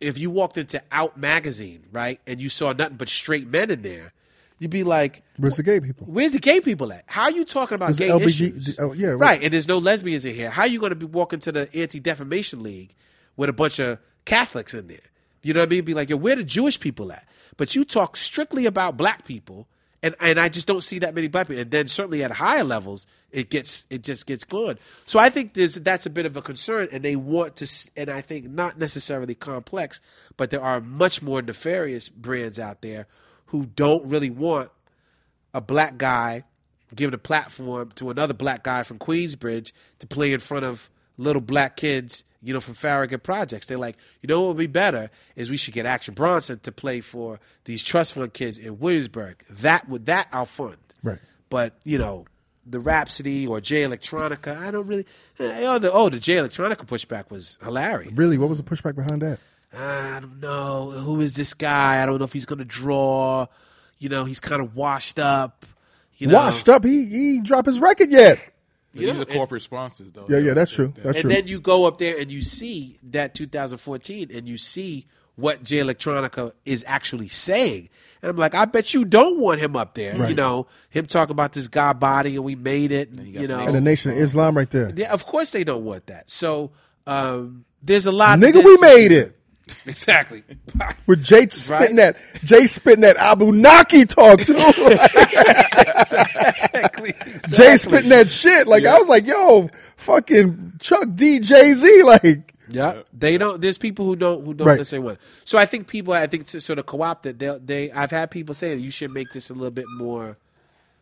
if you walked into Out magazine right and you saw nothing but straight men in there you'd be like Where's the gay people? Where's the gay people at? How are you talking about There's gay LBG issues? oh, yeah, right. right. And there's no lesbians in here. How are you going to be walking to the Anti Defamation League with a bunch of Catholics in there? You know what I mean? Be like, yo, where the Jewish people at? But you talk strictly about black people, and and I just don't see that many black people. And then certainly at higher levels, it gets it just gets glued. So I think there's that's a bit of a concern, and they want to, and I think not necessarily complex, but there are much more nefarious brands out there who don't really want a black guy giving a platform to another black guy from Queensbridge to play in front of little black kids, you know, from Farragut projects. They're like, you know what would be better is we should get Action Bronson to play for these trust fund kids in Williamsburg. That would that I'll fund. Right. But you know, the Rapsody or Jay Electronica, I don't really. eh, Oh, the oh the Jay Electronica pushback was hilarious. Really, what was the pushback behind that? I don't know who is this guy. I don't know if he's going to draw. You know, he's kind of washed up. You know, Washed up. He he dropped his record yet. These know, are corporate sponsors, though. Yeah, yeah, that's true. That's and true. then you go up there and you see that 2014 and you see what Jay Electronica is actually saying. And I'm like, I bet you don't want him up there. You know, him talking about this guy body and we made it. And, you you know, and the Nation of Islam right there. yeah, of course they don't want that. So um, there's a lot. Of Nigga, of we this- made it. exactly. With Jay spitting that Jay spitting that Abu Naki talk too. exactly. Jay spitting that shit. Like I was like, yo, fucking Chuck D, Jay Z, like Yeah, they don't. There's people who don't who don't Right. necessarily want. So I think people, I think to sort of co-opt it. They, they, I've had people say you should make this a little bit more.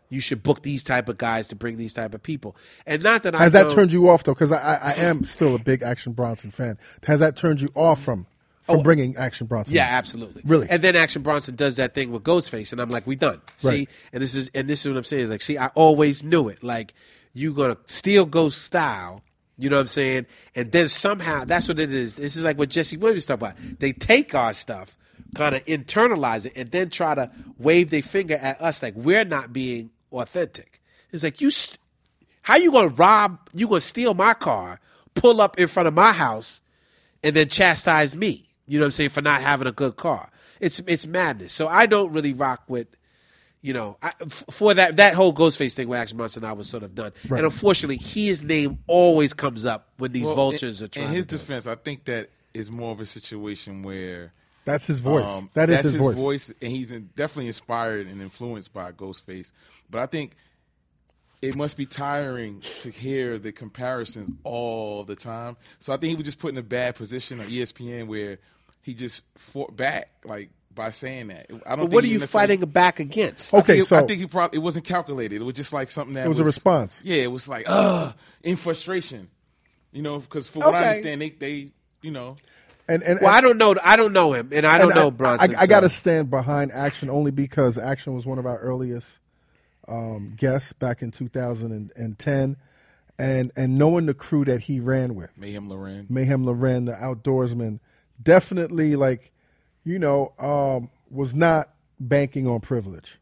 You should book these type of guys to bring these type of people, and not that I has that turned you off though? Because I, I, I am still a big Action Bronson fan. Has that turned you off from from oh. bringing Action Bronson? Oh. Yeah, absolutely. Really? And then Action Bronson does that thing with Ghostface, and I'm like, we done. See, Right. and this is and this is what I'm saying is like, see, I always knew it. Like, you gonna steal Ghost style. You know what I'm saying? And then somehow that's what it is. This is like what Jesse Williams talked about. They take our stuff, kind of internalize it, and then try to wave their finger at us like we're not being authentic. It's like you, st- how you gonna rob? You gonna steal my car, pull up in front of my house, and then chastise me. You know what I'm saying for not having a good car. It's it's madness. So I don't really rock with, you know, I, f- for that that whole Ghostface thing with Action Bronson. I was sort of done. And unfortunately, his name always comes up when these Well, vultures in, are trying. In his to do it. defense, I think that is more of a situation where That's his voice. Um, that is that's his, voice. and he's in, definitely inspired and influenced by Ghostface. But I think it must be tiring to hear the comparisons all the time. So I think he was just put in a bad position on ESPN where he just fought back, like by saying that. I don't. But think what are you fighting back against? I Okay, think, so I think he probably it wasn't calculated. It was just like something that It was a response. Yeah, it was like uh in frustration. You know, because for what I understand, they they you know and and, Well, and- I don't know. I don't know him, and I don't and know Bronson. I, I got to stand behind Action only because Action was one of our earliest um, guests back in 2010, and and knowing the crew that he ran with, Meyhem Lauren. Meyhem Lauren, the outdoorsman, definitely like, you know, um, was not banking on privilege.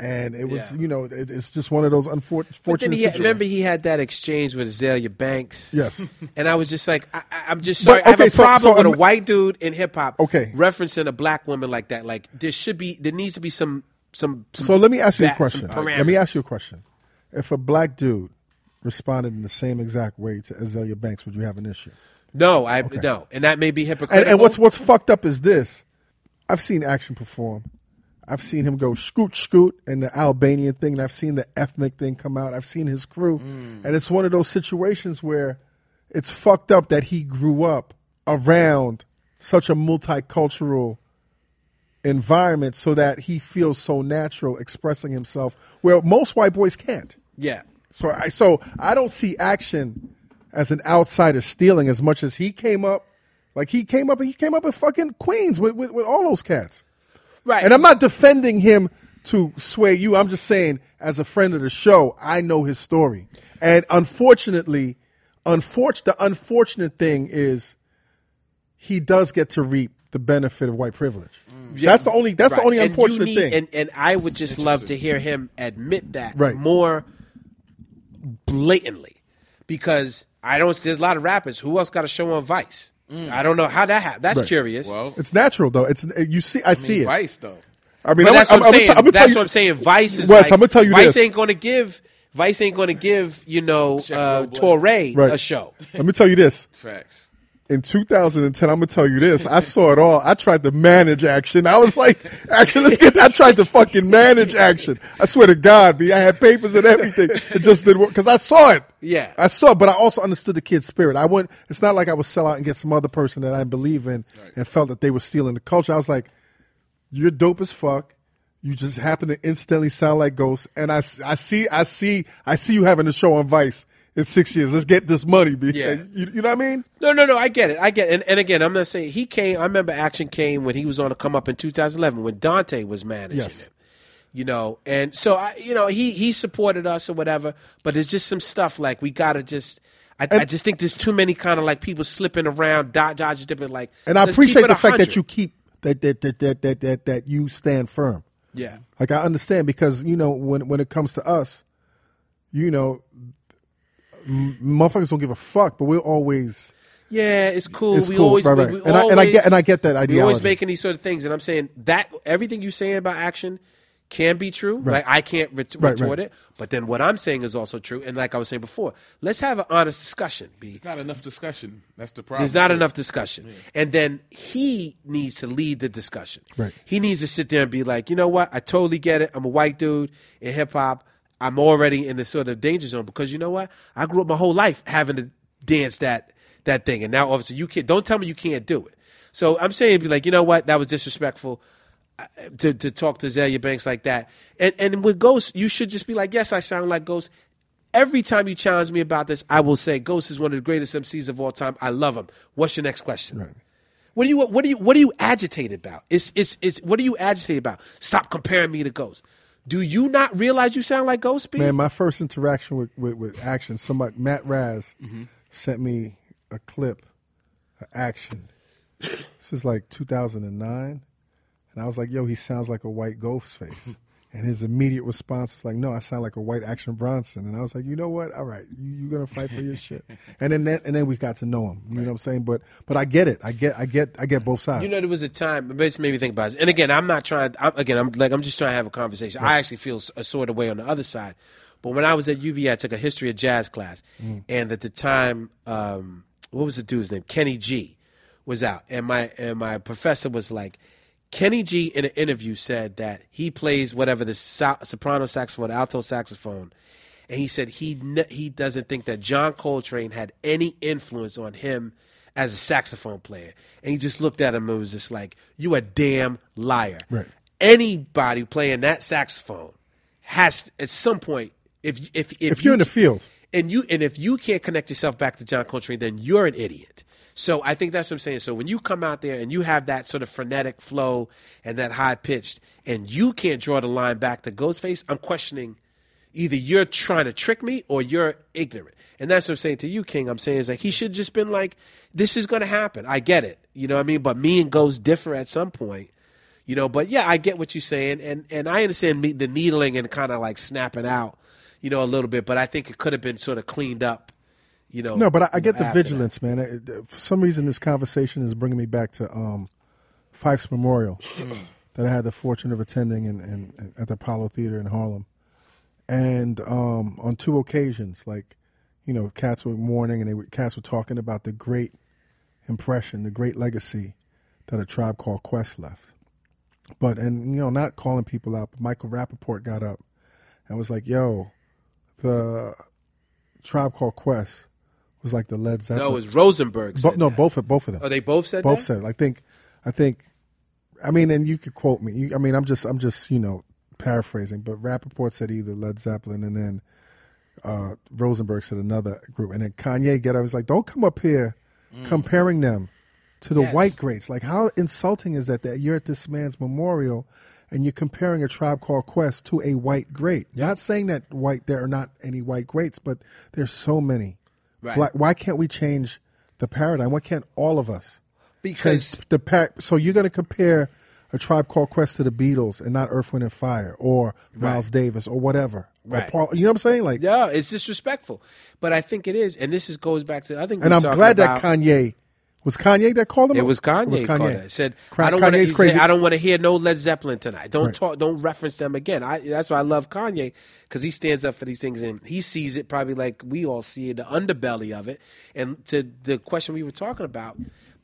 And it was, Yeah. you know, it, it's just one of those unfortunate then he had, remember he had that exchange with Azealia Banks. Yes. and I was just like, I, I'm just sorry. But, I have a so- problem so with a I'm- white dude in hip hop. Okay. referencing a black woman like that. Like there should be, there needs to be some, some. some So let me ask you a question. Let me ask you a question. If a black dude responded in the same exact way to Azealia Banks, would you have an issue? No, I no, and that may be hypocritical. And, and what's what's fucked up is this. I've seen Action perform. I've seen him go scoot scoot and the Albanian thing, and I've seen the ethnic thing come out. I've seen his crew, Mm. and it's one of those situations where it's fucked up that he grew up around such a multicultural environment, so that he feels so natural expressing himself, where most white boys can't. yeah. So I so I don't see action as an outsider stealing as much as he came up. Like he came up, he came up in fucking Queens with, with, with all those cats. Right. And I'm not defending him to sway you. I'm just saying, as a friend of the show, I know his story. And unfortunately, unfortunate the unfortunate thing is he does get to reap the benefit of white privilege. That's the only that's the only And unfortunate need- thing. And, and I would just love to hear him admit that Right. more blatantly, because I don't. There's a lot of rappers. Who else got a show on Vice? I don't know how that happened. That's Right. curious. Well, it's natural though. It's you see I, see it. Vice though. I mean, but I'm, that's I'm, what I'm, saying. I'm gonna tell that's you- what I'm saying. Vice is Wes, like, I'm gonna tell you Vice this. ain't going to give Vice ain't going to give you know uh, Robles. Torre Right. a show. Let me tell you this. Facts. In 2010, I'm gonna tell you this. I saw it all. I tried to manage action. I was like, action, let's get. That I tried to fucking manage action. I swear to God, me, I had papers and everything. It just didn't work because I saw it. Yeah. I saw, it, but I also understood the kid's spirit. I went. It's not like I would sell out and get some other person that I believe in and felt that they were stealing the culture. I was like, you're dope as fuck. You just happen to instantly sound like Ghost, and I, I see, I see, I see you having a show on Vice in six years. Let's get this money. Yeah. You, you know what I mean? No, no, no. I get it. I get it. And, and again, I'm not saying he came. I remember Action came when he was on a come up in 2011 when Dante was managing Yes. him. You know, and so I, you know, he he supported us or whatever. But there's just some stuff like we gotta just. I, I just think there's too many kind of like people slipping around, dodge, dodge, dipping. Like, And I appreciate the fact that you keep that that that that that that, that you stand firm. Yeah. Like I understand because you know when when it comes to us, you know, m- motherfuckers don't give a fuck, but we're always Yeah, it's cool. It's we cool, always, right, we- right. we And I- and I get- always- and I get that We always making these sort of things, and I'm saying that everything you're saying about action can be true. Like I can't ret- Right, retort right. it, but then what I'm saying is also true. And like I was saying before, let's have an honest discussion. B. Not enough discussion. That's the problem. There's not enough discussion. And then he needs to lead the discussion. Right. He needs to sit there and be like, you know what? I totally get it. I'm a white dude in hip hop. I'm already in the sort of danger zone because you know what? I grew up my whole life having to dance that that thing. And now obviously you can't don't tell me you can't do it. So I'm saying be like, you know what? That was disrespectful uh, to, to talk to Azealia Banks like that. And and with Ghost, you should just be like, yes, I sound like Ghost. Every time you challenge me about this, I will say Ghost is one of the greatest MCs of all time. I love him. What's your next question? Right. What do you what do you what are you agitated about? It's it's it's what are you agitated about? Stop comparing me to Ghost. Do you not realize you sound like Ghost? B? Man, my first interaction with, with, with action, somebody Matt Raz Mm-hmm. sent me a clip of action. This is like 2009, and I was like, "Yo, he sounds like a white Ghostface." And his immediate response was like, "No, I sound like a white Action Bronson." And I was like, "You know what? All right, you, you're gonna fight for your shit." And then that, and then we got to know him. You know what I'm saying? But but I get it. I get I get I get both sides. You know, there was a time. It just made me think about it. And again, I'm not trying. I'm, again, I'm like I'm just trying to have a conversation. I actually feel a sort of way on the other side. But when I was at UV, I took a history of jazz class, and at the time, um, what was the dude's name? Kenny G was out, and my and my professor was like. Kenny G in an interview said that he plays whatever the so- soprano saxophone, alto saxophone, and he said he ne- he doesn't think that John Coltrane had any influence on him as a saxophone player. And he just looked at him and was just like, "You a damn liar." Right. Anybody playing that saxophone has at some point, if if if, if you're in the field, and you and if you can't connect yourself back to John Coltrane, then you're an idiot. So I think that's what I'm saying. So when you come out there and you have that sort of frenetic flow and that high pitched, and you can't draw the line back to Ghostface, I'm questioning either you're trying to trick me or you're ignorant. And that's what I'm saying to you, King. I'm saying is like he should just been like, this is going to happen. I get it, you know what I mean. But me and Ghost differ at some point, you know. But yeah, I get what you're saying, and and I understand the needling and kind of like snapping out, you know, a little bit. But I think it could have been sort of cleaned up. You know, No, but I, I get know, the after that. vigilance, man. For some reason, this conversation is bringing me back to um, Phife's memorial that I had the fortune of attending in, in, in- at the Apollo Theater in Harlem, and um, on two occasions, like you know, cats were mourning and they were, cats were talking about the great impression, the great legacy that a tribe called Quest left. But and you know, not calling people out, but Michael Rapaport got up and was like, "Yo, the tribe called Quest was like the Led Zeppelin." No, it was Rosenberg. Bo- no, that. both of both of them. Oh, they both said both that. said. it. I think, I think, I mean, and you could quote me. You, I mean, I'm just, I'm just, you know, paraphrasing. But Rapaport said either Led Zeppelin, and then uh, Rosenberg said another group, and then Kanye get. I was like, don't come up here comparing them to the Yes. white greats. Like, how insulting is that? That you're at this man's memorial. And you're comparing a tribe called Quest to a white great. Not saying that white there are not any white greats, but there's so many. Right. Black, why can't we change the paradigm? Why can't all of us Because the par- so you're going to compare a tribe called Quest to the Beatles and not Earth, Wind and Fire or Miles Davis or whatever. Or Right. Paul, you know what I'm saying? Like, yeah, it's disrespectful. But I think it is, and this is goes back to I think. and I'm glad that Kanye was Kanye that called him. It was Kanye. It was called Kanye. Said I don't want to. I don't want to hear no Led Zeppelin tonight. Don't Right. talk. Don't reference them again. I, that's why I love Kanye because he stands up for these things and he sees it probably like we all see it, the underbelly of it. And to the question we were talking about,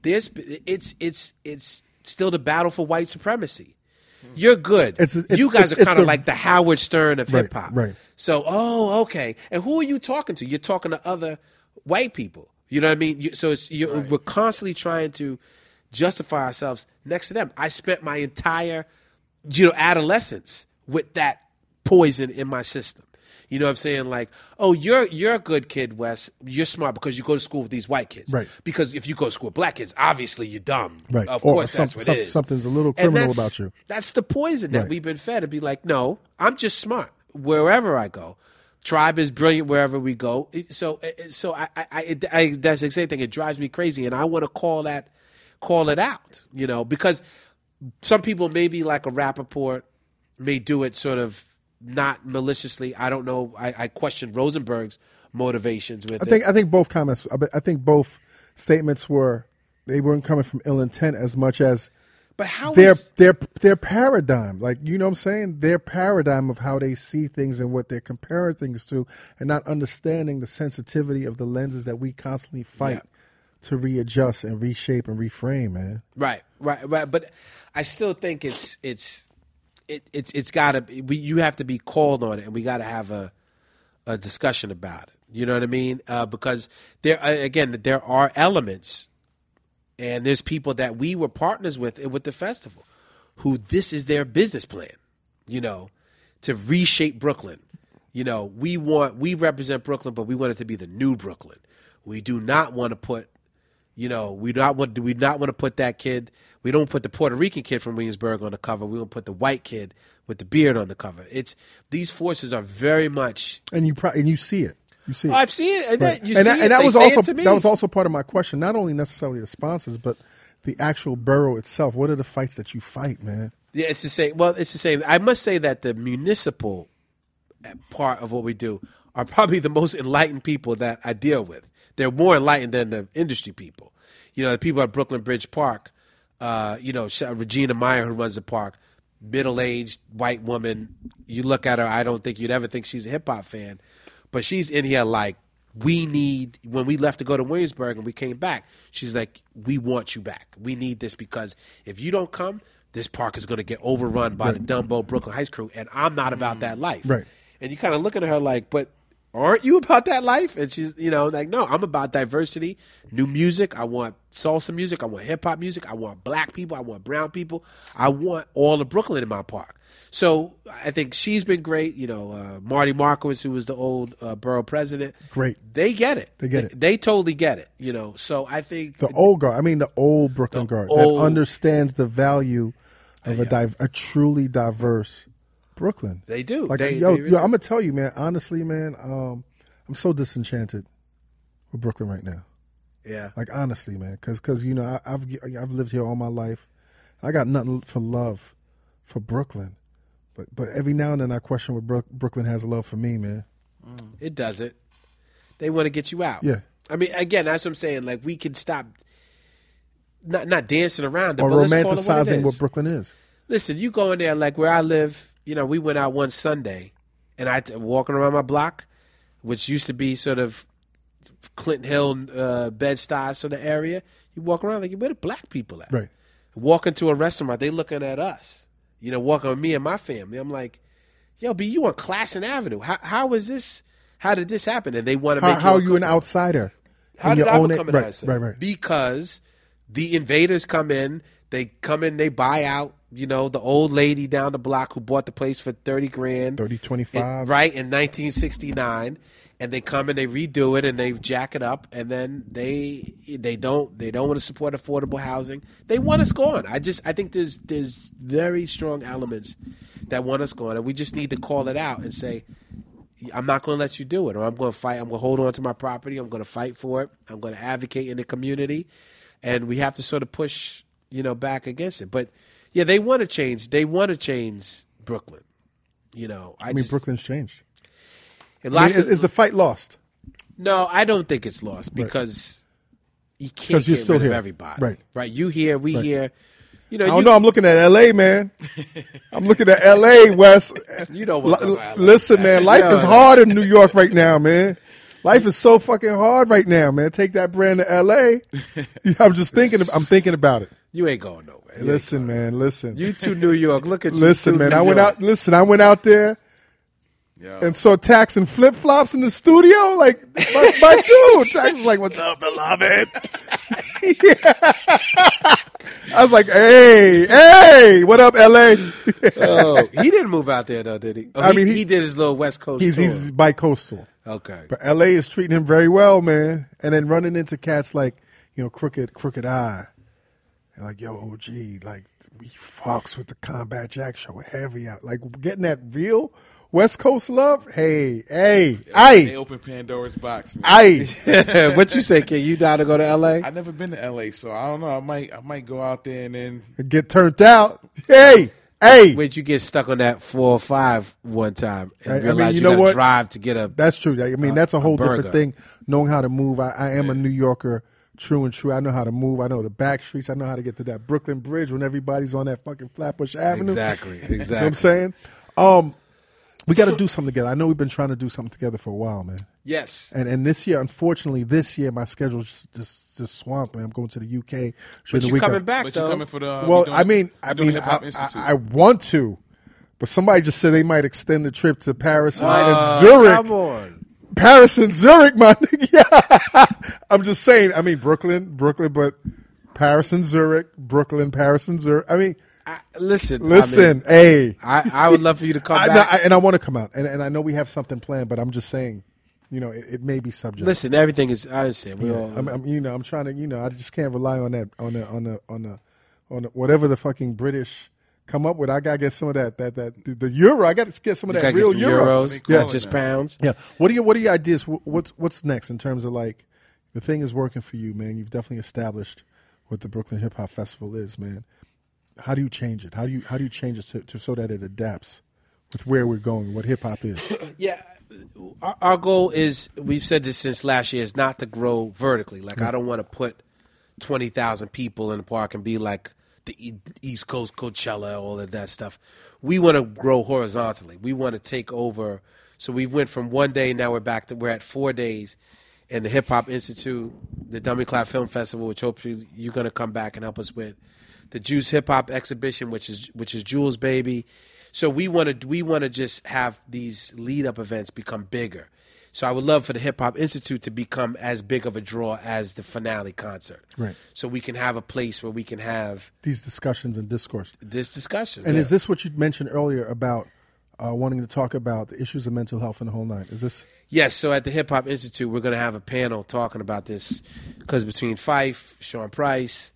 there's it's it's it's still the battle for white supremacy. Mm-hmm. You're good. It's- it's- you guys it's- are kind of like the Howard Stern of Right, hip hop. right. So, oh, okay. And who are you talking to? You're talking to other white people. You know what I mean? You, so it's you're, we're constantly trying to justify ourselves next to them. I spent my entire, you know, adolescence with that poison in my system. You know what I'm saying? Like, oh, you're you're a good kid, Wes. You're smart because you go to school with these white kids. Right. Because if you go to school with black kids, obviously you're dumb. Right. Of Or course, some- that's what some- it is. something's a little criminal about you. That's the poison that Right. we've been fed to be like, no, I'm just smart wherever I go. Tribe is brilliant wherever we go. So, so I, I, I, I that's the same thing. It drives me crazy, and I want to call that, call it out. You know, because some people maybe like a Rapaport may do it sort of not maliciously. I don't know. I, I question Rosenberg's motivations with I it. think I think both comments. I think both statements were they weren't coming from ill intent as much as But how their is- their their paradigm, like you know what I'm saying, their paradigm of how they see things and what they're comparing things to, and not understanding the sensitivity of the lenses that we constantly fight Yeah. to readjust and reshape and reframe, man. Right, right, right. But I still think it's it's it, it's it's got to be. We, you have to be called on it, and we got to have a a discussion about it. You know what I mean? Uh, because there again, there are elements, and there's people that we were partners with eh, with the festival, who this is their business plan. You know, to reshape Brooklyn. You know, we want we represent Brooklyn, but we want it to be the new Brooklyn. We do not want to put you know, we not want do we not want to put that kid. We don't put the Puerto Rican kid from Williamsburg on the cover. We don't put the white kid with the beard on the cover. It's these forces are very much. And you pro- and you see it, you see it. I've seen it. And Right. that, you and see that, it. and that They was also it to me. that was also part of my question. Not only necessarily the sponsors, but the actual borough itself. What are the fights that you fight, man? Yeah, it's the same. Well, it's the same. I must say that the municipal part of what we do are probably the most enlightened people that I deal with. They're more enlightened than the industry people. You know, the people at Brooklyn Bridge Park. Uh, you know, Regina Myer, who runs the park, middle-aged white woman. You look at her, I don't think you'd ever think she's a hip hop fan, but she's in here like we need. When we left to go to Williamsburg and we came back, she's like, we want you back. We need this because if you don't come, this park is going to get overrun by the Dumbo Brooklyn Heights crew, and I'm not about mm. that life. Right. And you kind of look at her like, but aren't you about that life? And she's, you know, like, no, I'm about diversity, new music. I want salsa music. I want hip hop music. I want black people. I want brown people. I want all of Brooklyn in my park. So I think she's been great. You know, uh, Marty Markowitz, who was the old uh, borough president. Great. They get it. They get it. They totally get it. You know, so I think The old guard. I mean, the old Brooklyn guard old- that understands the value of a div- a truly diverse Brooklyn. They do. Like, They- yo, they yo, I'm gonna tell you, man. Honestly, man, um, I'm so disenchanted with Brooklyn right now. yeah. Like honestly, man, because because you know I, I've I've lived here all my life. I got nothing for love for Brooklyn, but but every now and then I question what Brook, Brooklyn has love for me, man. It doesn't. They want to get you out. Yeah. I mean, again, that's what I'm saying. Like, we can stop not not dancing around it, Or it what, it romanticizing what Brooklyn is. Listen, you go in there like where I live. You know, we went out one Sunday, and I walking around my block, which used to be sort of Clinton Hill, uh, Bed Stuy sort of area. You walk around like where the black people at? Right. Walk into a restaurant, they looking at us. You know, walking with me and my family. I'm like, yo, B, you on Classon Avenue? How how is this? How did this happen? And they want to How, make how you are you an outsider? how in did your I own- become an right, asset? Right, right. Because the invaders come in, they come in, they buy out, you know, the old lady down the block who bought the place for 30 grand. 30, 25. in- right, in 1969. And they come and they redo it and they jack it up and then they they don't they don't want to support affordable housing. They want us gone. I just I think there's there's very strong elements that want us gone and we just need to call it out and say I'm not going to let you do it, or I'm going to fight. I'm going to hold on to my property. I'm going to fight for it. I'm going to advocate in the community, and we have to sort of push, you know, back against it. But yeah, they want to change. They want to change Brooklyn. You know, I, I mean, just, Brooklyn's changed. and I mean, is, of- is the fight lost? no, I don't think it's lost because you can't 'Cause you're get still rid here. of everybody. Right. right. You here, we Right. here. You know, I don't you, know. I'm looking at L.A., man. I'm looking at L.A. West. You don't L- go to LA. Listen, man. Life is hard in New York right now, man. Life is so fucking hard right now, man. Take that brand to L.A. I'm just thinking. I'm thinking about it. You ain't going nowhere. You Listen, man. Listen. You to New York. Look at you. Listen, man. New I went York. out. Listen, I went out there Yeah. and saw Tax and flip flops in the studio. Like my, my dude, Tax was like, "What's up, beloved?" Yeah. I was like, "Hey, hey, what up, L.A.?" Oh, he didn't move out there though, did he? Oh, I he, mean, he, he- did his little West Coast. he's tour. he's bi-coastal, okay. but L.A. is treating him very well, man. And then running into cats like you know, crooked, Crooked I, and like, yo, OG, like we fucks with the Combat Jack show heavy out, like getting that real West Coast love. Hey, hey, They open Pandora's box. Man. hey. what you say, Kid? You down to go to L.A.? I've never been to LA, so I don't know. I might I might go out there and then get turned out. Hey, hey. Where'd you get stuck on that four or five one time and I- I mean, you you, know gotta what? drive to get a? That's true. I mean, that's a whole burger. different thing. Knowing how to move. I, I am a New Yorker true and true. I know how to move. I know the back streets. I know how to get to that Brooklyn Bridge when everybody's on that fucking Flatbush Avenue. Exactly, You know what I'm saying? Um, we got to do something together. I know we've been trying to do something together for a while, man. Yes. And and this year, unfortunately, this year my schedule just just, just swamped, man. I'm going to the UK. But you week coming of- back But though. you coming for the? uh, Well, doing- I mean, I mean, I, I, I want to, but somebody just said they might extend the trip to Paris and Uh, Zurich. Come on. Paris and Zurich, my nigga. I'm just saying. I mean, Brooklyn, Brooklyn, but Paris and Zurich, Brooklyn, Paris and Zurich. I mean, I, listen. I listen, mean, hey, I, I would love for you to come I, no. I- and I want to come out, and, and I know we have something planned, but I'm just saying, you know, it, it may be subject. listen, everything is. I understand. We Yeah, all. I'm, I'm, you know, I'm trying to, you know, I just can't rely on that, on the, on the, on the, on the, whatever the fucking British come up with. I gotta get some of that, that, that, the, the euro. I got to get some of you that gotta get real some euro. euros, Yeah, just now. pounds. yeah. What are your, what are your ideas? What's, what's next in terms of like, the thing is working for you, man. You've definitely established what the Brooklyn Hip Hop Festival is, man. How do you change it? How do you, how do you change it to, to so that it adapts with where we're going, what hip hop is? Yeah, our, our goal is we've said this since last year is not to grow vertically. Like I don't want to put twenty thousand people in the park and be like the East Coast Coachella, all of that stuff. We want to grow horizontally. We want to take over. So we went from one day, now we're back to we're at four days. And the Hip Hop Institute, the Dummy Clap Film Festival, which hopefully you're going to come back and help us with, the Juice Hip Hop Exhibition, which is which is Jules Baby. So we want to we want to just have these lead up events become bigger. So I would love for the Hip Hop Institute to become as big of a draw as the finale concert. Right. So we can have a place where we can have These discussions and discourse. this discussion. And Yeah. is this what you mentioned earlier about uh, wanting to talk about the issues of mental health in the whole nine? Is this? Yes, so at the Hip Hop Institute, we're going to have a panel talking about this because between Phife, Sean Price,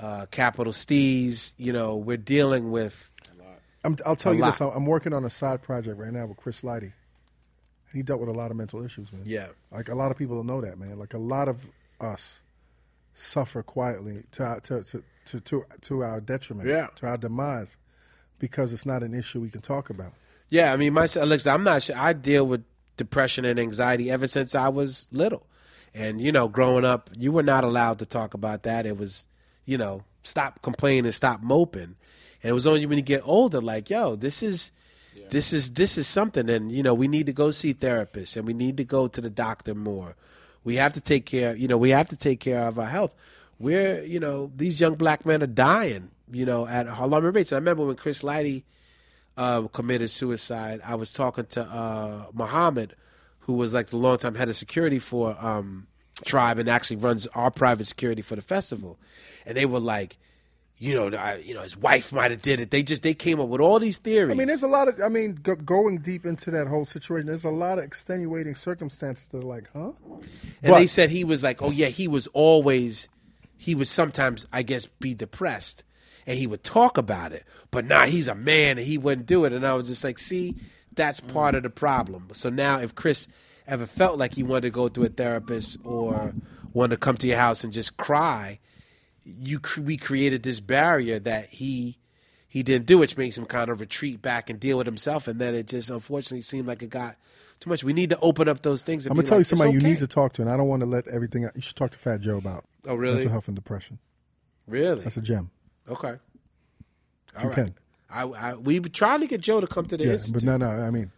uh, Capital Steez, you know, we're dealing with. I'm, I'll tell you this. lot. I'm I'm working on a side project right now with Chris Lighty. He dealt with a lot of mental issues, man. Yeah. Like a lot of people don't know that, man. Like a lot of us suffer quietly to our, to, to, to, to, to our detriment, Yeah. to our demise, because it's not an issue we can talk about. Yeah, I mean, my listen, I'm not sure. I deal with depression and anxiety ever since I was little. And, you know, growing up, you were not allowed to talk about that. It was, you know, stop complaining, stop moping. And it was only when you get older, like, yo, this is. This is this is something, and you know we need to go see therapists, and we need to go to the doctor more. We have to take care, you know, we have to take care of our health. We're, you know, these young black men are dying, you know, at alarming rates. I remember when Chris Lighty uh, committed suicide, I was talking to uh, Muhammad, who was like the longtime head of security for um, Tribe and actually runs our private security for the festival, and they were like, you know, I, you know, his wife might have did it. They just they came up with all these theories. I mean, there's a lot of. I mean, go, going deep into that whole situation, there's a lot of extenuating circumstances that are like, huh? And But- they said he was like, oh yeah, he was always, he would sometimes, I guess, be depressed, and he would talk about it. But nah, he's a man, and he wouldn't do it. And I was just like, see, that's part of the problem. So now, if Chris ever felt like he wanted to go to a therapist or wanted to come to your house and just cry, you we created this barrier that he. He didn't do, which makes him kind of retreat back and deal with himself, and then it just unfortunately seemed like it got too much. We need to open up those things. And I'm gonna tell like, you "It's somebody you need to talk to, and I don't want to let everything. out. You should talk to Fat Joe about Oh, really? mental health and depression. Really? That's a gem. Okay. If you can. I, I, we were trying to get Joe to come to the Yeah, institute. but no, no. I mean,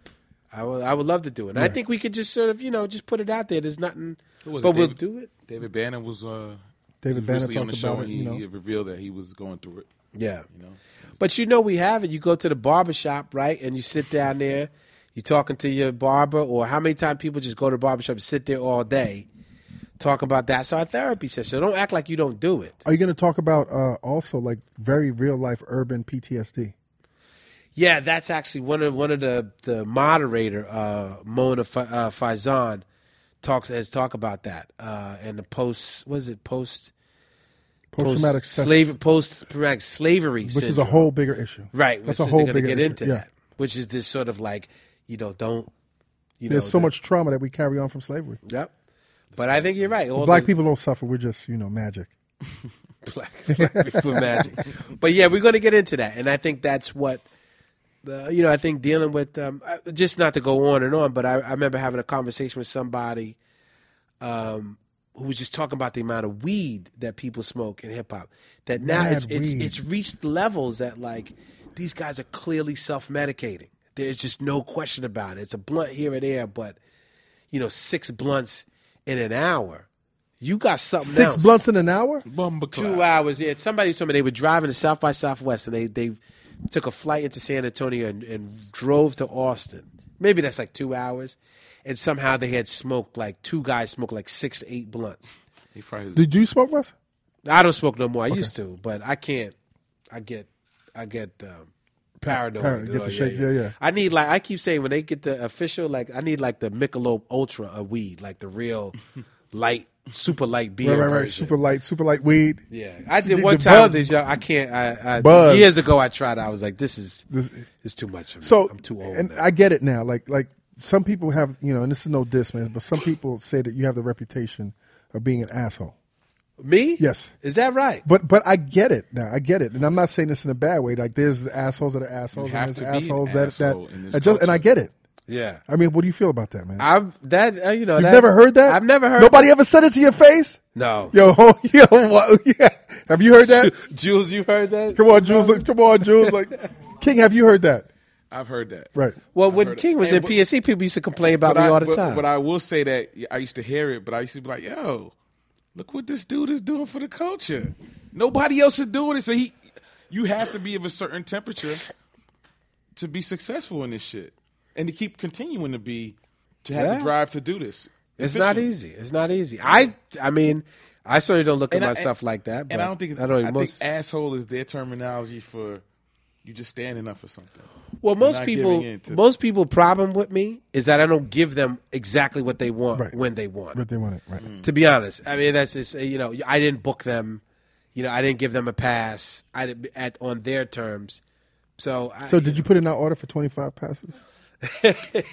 I would, I would love to do it. And I think we could just sort of, you know, just put it out there. There's nothing, but it, we'll do it. David Banner was uh, David he was Banner recently on the talked show about it. he, You know, he revealed that he was going through it. Yeah. You know, But you know, we have it. You go to the barber shop, right? And you sit down there, you're talking to your barber, or how many times people just go to the barber shop and sit there all day, talk about that. So our therapy session. Don't act like you don't do it. are you going to talk about uh, also like very real life urban PTSD? Yeah, that's actually one of one of the the moderator uh, Mona Fa- uh, Faizan talks as talk about that uh, and the post was it post Post traumatic slave post traumatic slavery, which is a whole bigger issue. right. That's so a whole bigger get issue. into yeah. that, which is this sort of like you know don't you know There's so the- much trauma that we carry on from slavery. Yep. But I think you're right. All Black the- people don't suffer. We're just you know magic. black, black people magic. But yeah, we're going to get into that, and I think that's what the you know I think dealing with um, just not to go on and on, but I, I remember having a conversation with somebody um, who was just talking about the amount of weed that people smoke in hip hop. That now Mad it's it's weed. it's reached levels that like these guys are clearly self medicating. There's just no question about it. It's a blunt here and there, but you know, six blunts in an hour. You got something Six else. blunts in an hour? Bumba Two hours. Yeah, somebody told me they were driving to South by Southwest and they they took a flight into San Antonio and, and drove to Austin. Maybe that's like two hours, and somehow they had smoked like two guys smoked like six to eight blunts. Did you smoke, Wes? I don't smoke no more. I used to, but I can't. I get, I get um, paranoid. Paranoid. Get Oh, the shake. Yeah, yeah. I need like I keep saying when they get the official like I need like the Michelob Ultra of weed, like the real light, super light beer Right, right, right. Super light, super light weed. Yeah, I did The- one the time. buzz- This young, I can't. I, I Buzz. years ago I tried. I was like, this is This- is too much for me. So I'm too old. and now. I get it now. Like like some people have you know, and this is no diss, man, but some people say that you have the reputation of being an asshole. me? Yes. Is that right? But but I get it now. I get it, and I'm not saying this in a bad way. Like there's assholes that are assholes, You and have there's to be an assholes that asshole that in this that just, and I get it. Yeah. I mean, what do you feel about that, man? I've that uh, you know. You've that- never heard that? I've never heard. Nobody ever said it to your face. No. Yo, yo, what, yeah. Have you heard that? Jules, you heard that? Come on, Jules. Come on, Jules. Like King, have you heard that? I've heard that. Right. Well, when heard it. King was And in what- PSC, people used to complain about me I, all the but, time. but I will say that I used to hear it, but I used to be like, "Yo, look what this dude is doing for the culture. Nobody else is doing it, so he, you have to be of a certain temperature to be successful in this shit, and to keep continuing to be, to have Yeah. the drive to do this. it's not easy. It's not easy. I I mean, I certainly don't look at I- myself like that. But And I don't think it's. I I, don't. think most, asshole is their terminology for you just standing up for something. well, most people, giving in most people problem with me is that I don't give them exactly what they want Right. when they want. But they want it. Right. Mm. To be honest, I mean that's just you know I didn't book them, you know I didn't give them a pass. I did at on their terms. So I, So did you put in our order for 25 passes?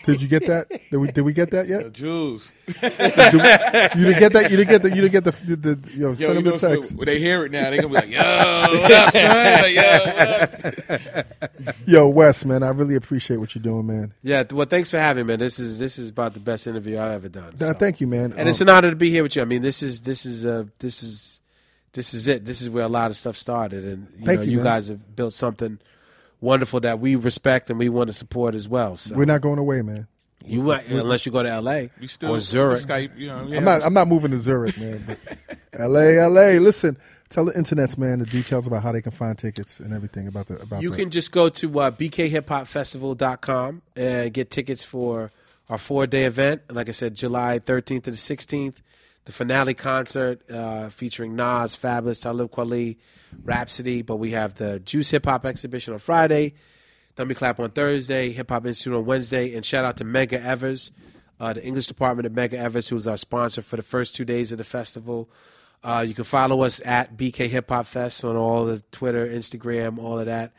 did you get that? Did we did we get that yet? the Jules, You didn't get that. You didn't get the. You didn't get the. the, the you know, yo, send you them the text. when they hear it now, they gonna be like, "Yo, what up, son? Like, yo, what up?" Yo, Wes, man, I really appreciate what you're doing, man. Yeah, well, thanks for having me, man. This is this is about the best interview I've ever done. So. thank you, man. and it's Um, an honor to be here with you. I mean, this is this is uh this is this is it. This is where a lot of stuff started, and you Thank know, you, you guys have built something wonderful that we respect and we want to support as well. So we're not going away, man. you might, unless you go to L.A. We still or Zurich. Skype, you know. I'm not. I'm not moving to Zurich, man. But L.A., L.A. Listen, tell the internets, man, the details about how they can find tickets and everything about the about. You the, can just go to uh, bkhiphopfestival.com and get tickets for our four day event. Like I said, July 13th to the 16th. The finale concert uh, featuring Nas, Fabolous, Talib Kweli, Rapsody. But we have the Juice Hip Hop exhibition on Friday, Dummy Clap on Thursday, Hip Hop Institute on Wednesday. And shout out to Medgar Evers, uh, the English department of Medgar Evers, who's our sponsor for the first two days of the festival. Uh, you can follow us at BK Hip Hop Fest on all the Twitter, Instagram, all of that.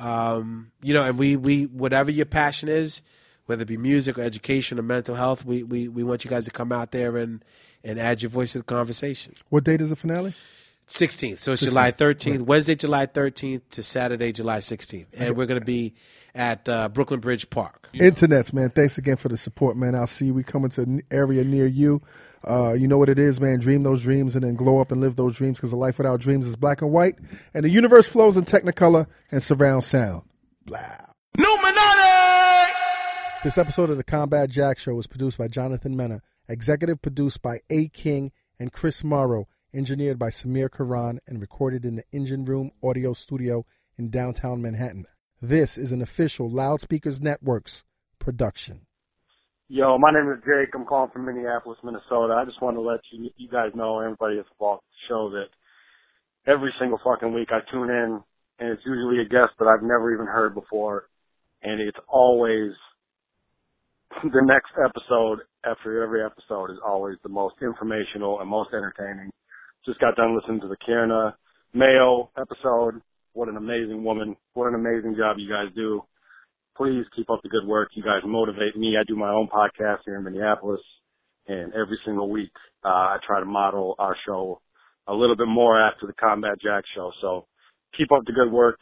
Um, you know, and we, we whatever your passion is, whether it be music or education or mental health, we, we, we want you guys to come out there and, and add your voice to the conversation. what date is the finale? 16th. So it's July 13th, Wednesday, July 13th to Saturday, July 16th. And we're going to be at uh, Brooklyn Bridge Park. Internets, man. Thanks again for the support, man. I'll see you. We coming to an area near you. Uh, you know what it is, man. Dream those dreams and then glow up and live those dreams because a life without dreams is black and white, and the universe flows in technicolor and surround sound. Blah. This episode of the Combat Jack Show was produced by Jonathan Mena, executive produced by A. King and Chris Morrow, engineered by Samir Karam, and recorded in the Engine Room Audio Studio in downtown Manhattan. This is an official Loudspeakers Networks production. Yo, my name is Jake. I'm calling from Minneapolis, Minnesota. I just want to let you you guys know, everybody that's involved the show, that every single fucking week I tune in, and it's usually a guest that I've never even heard before, and it's always the next episode after every episode is always the most informational and most entertaining. Just got done listening to the Kierna Mayo episode. What an amazing woman. What an amazing job you guys do please keep up the good work. You guys motivate me. I do my own podcast here in Minneapolis, and every single week uh, I try to model our show a little bit more after the Combat Jack show. So keep up the good work.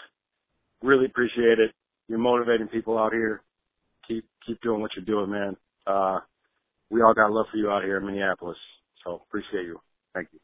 Really appreciate it. You're motivating people out here. Keep doing what you're doing, man. Uh, we all got love for you out here in Minneapolis. So appreciate you. Thank you.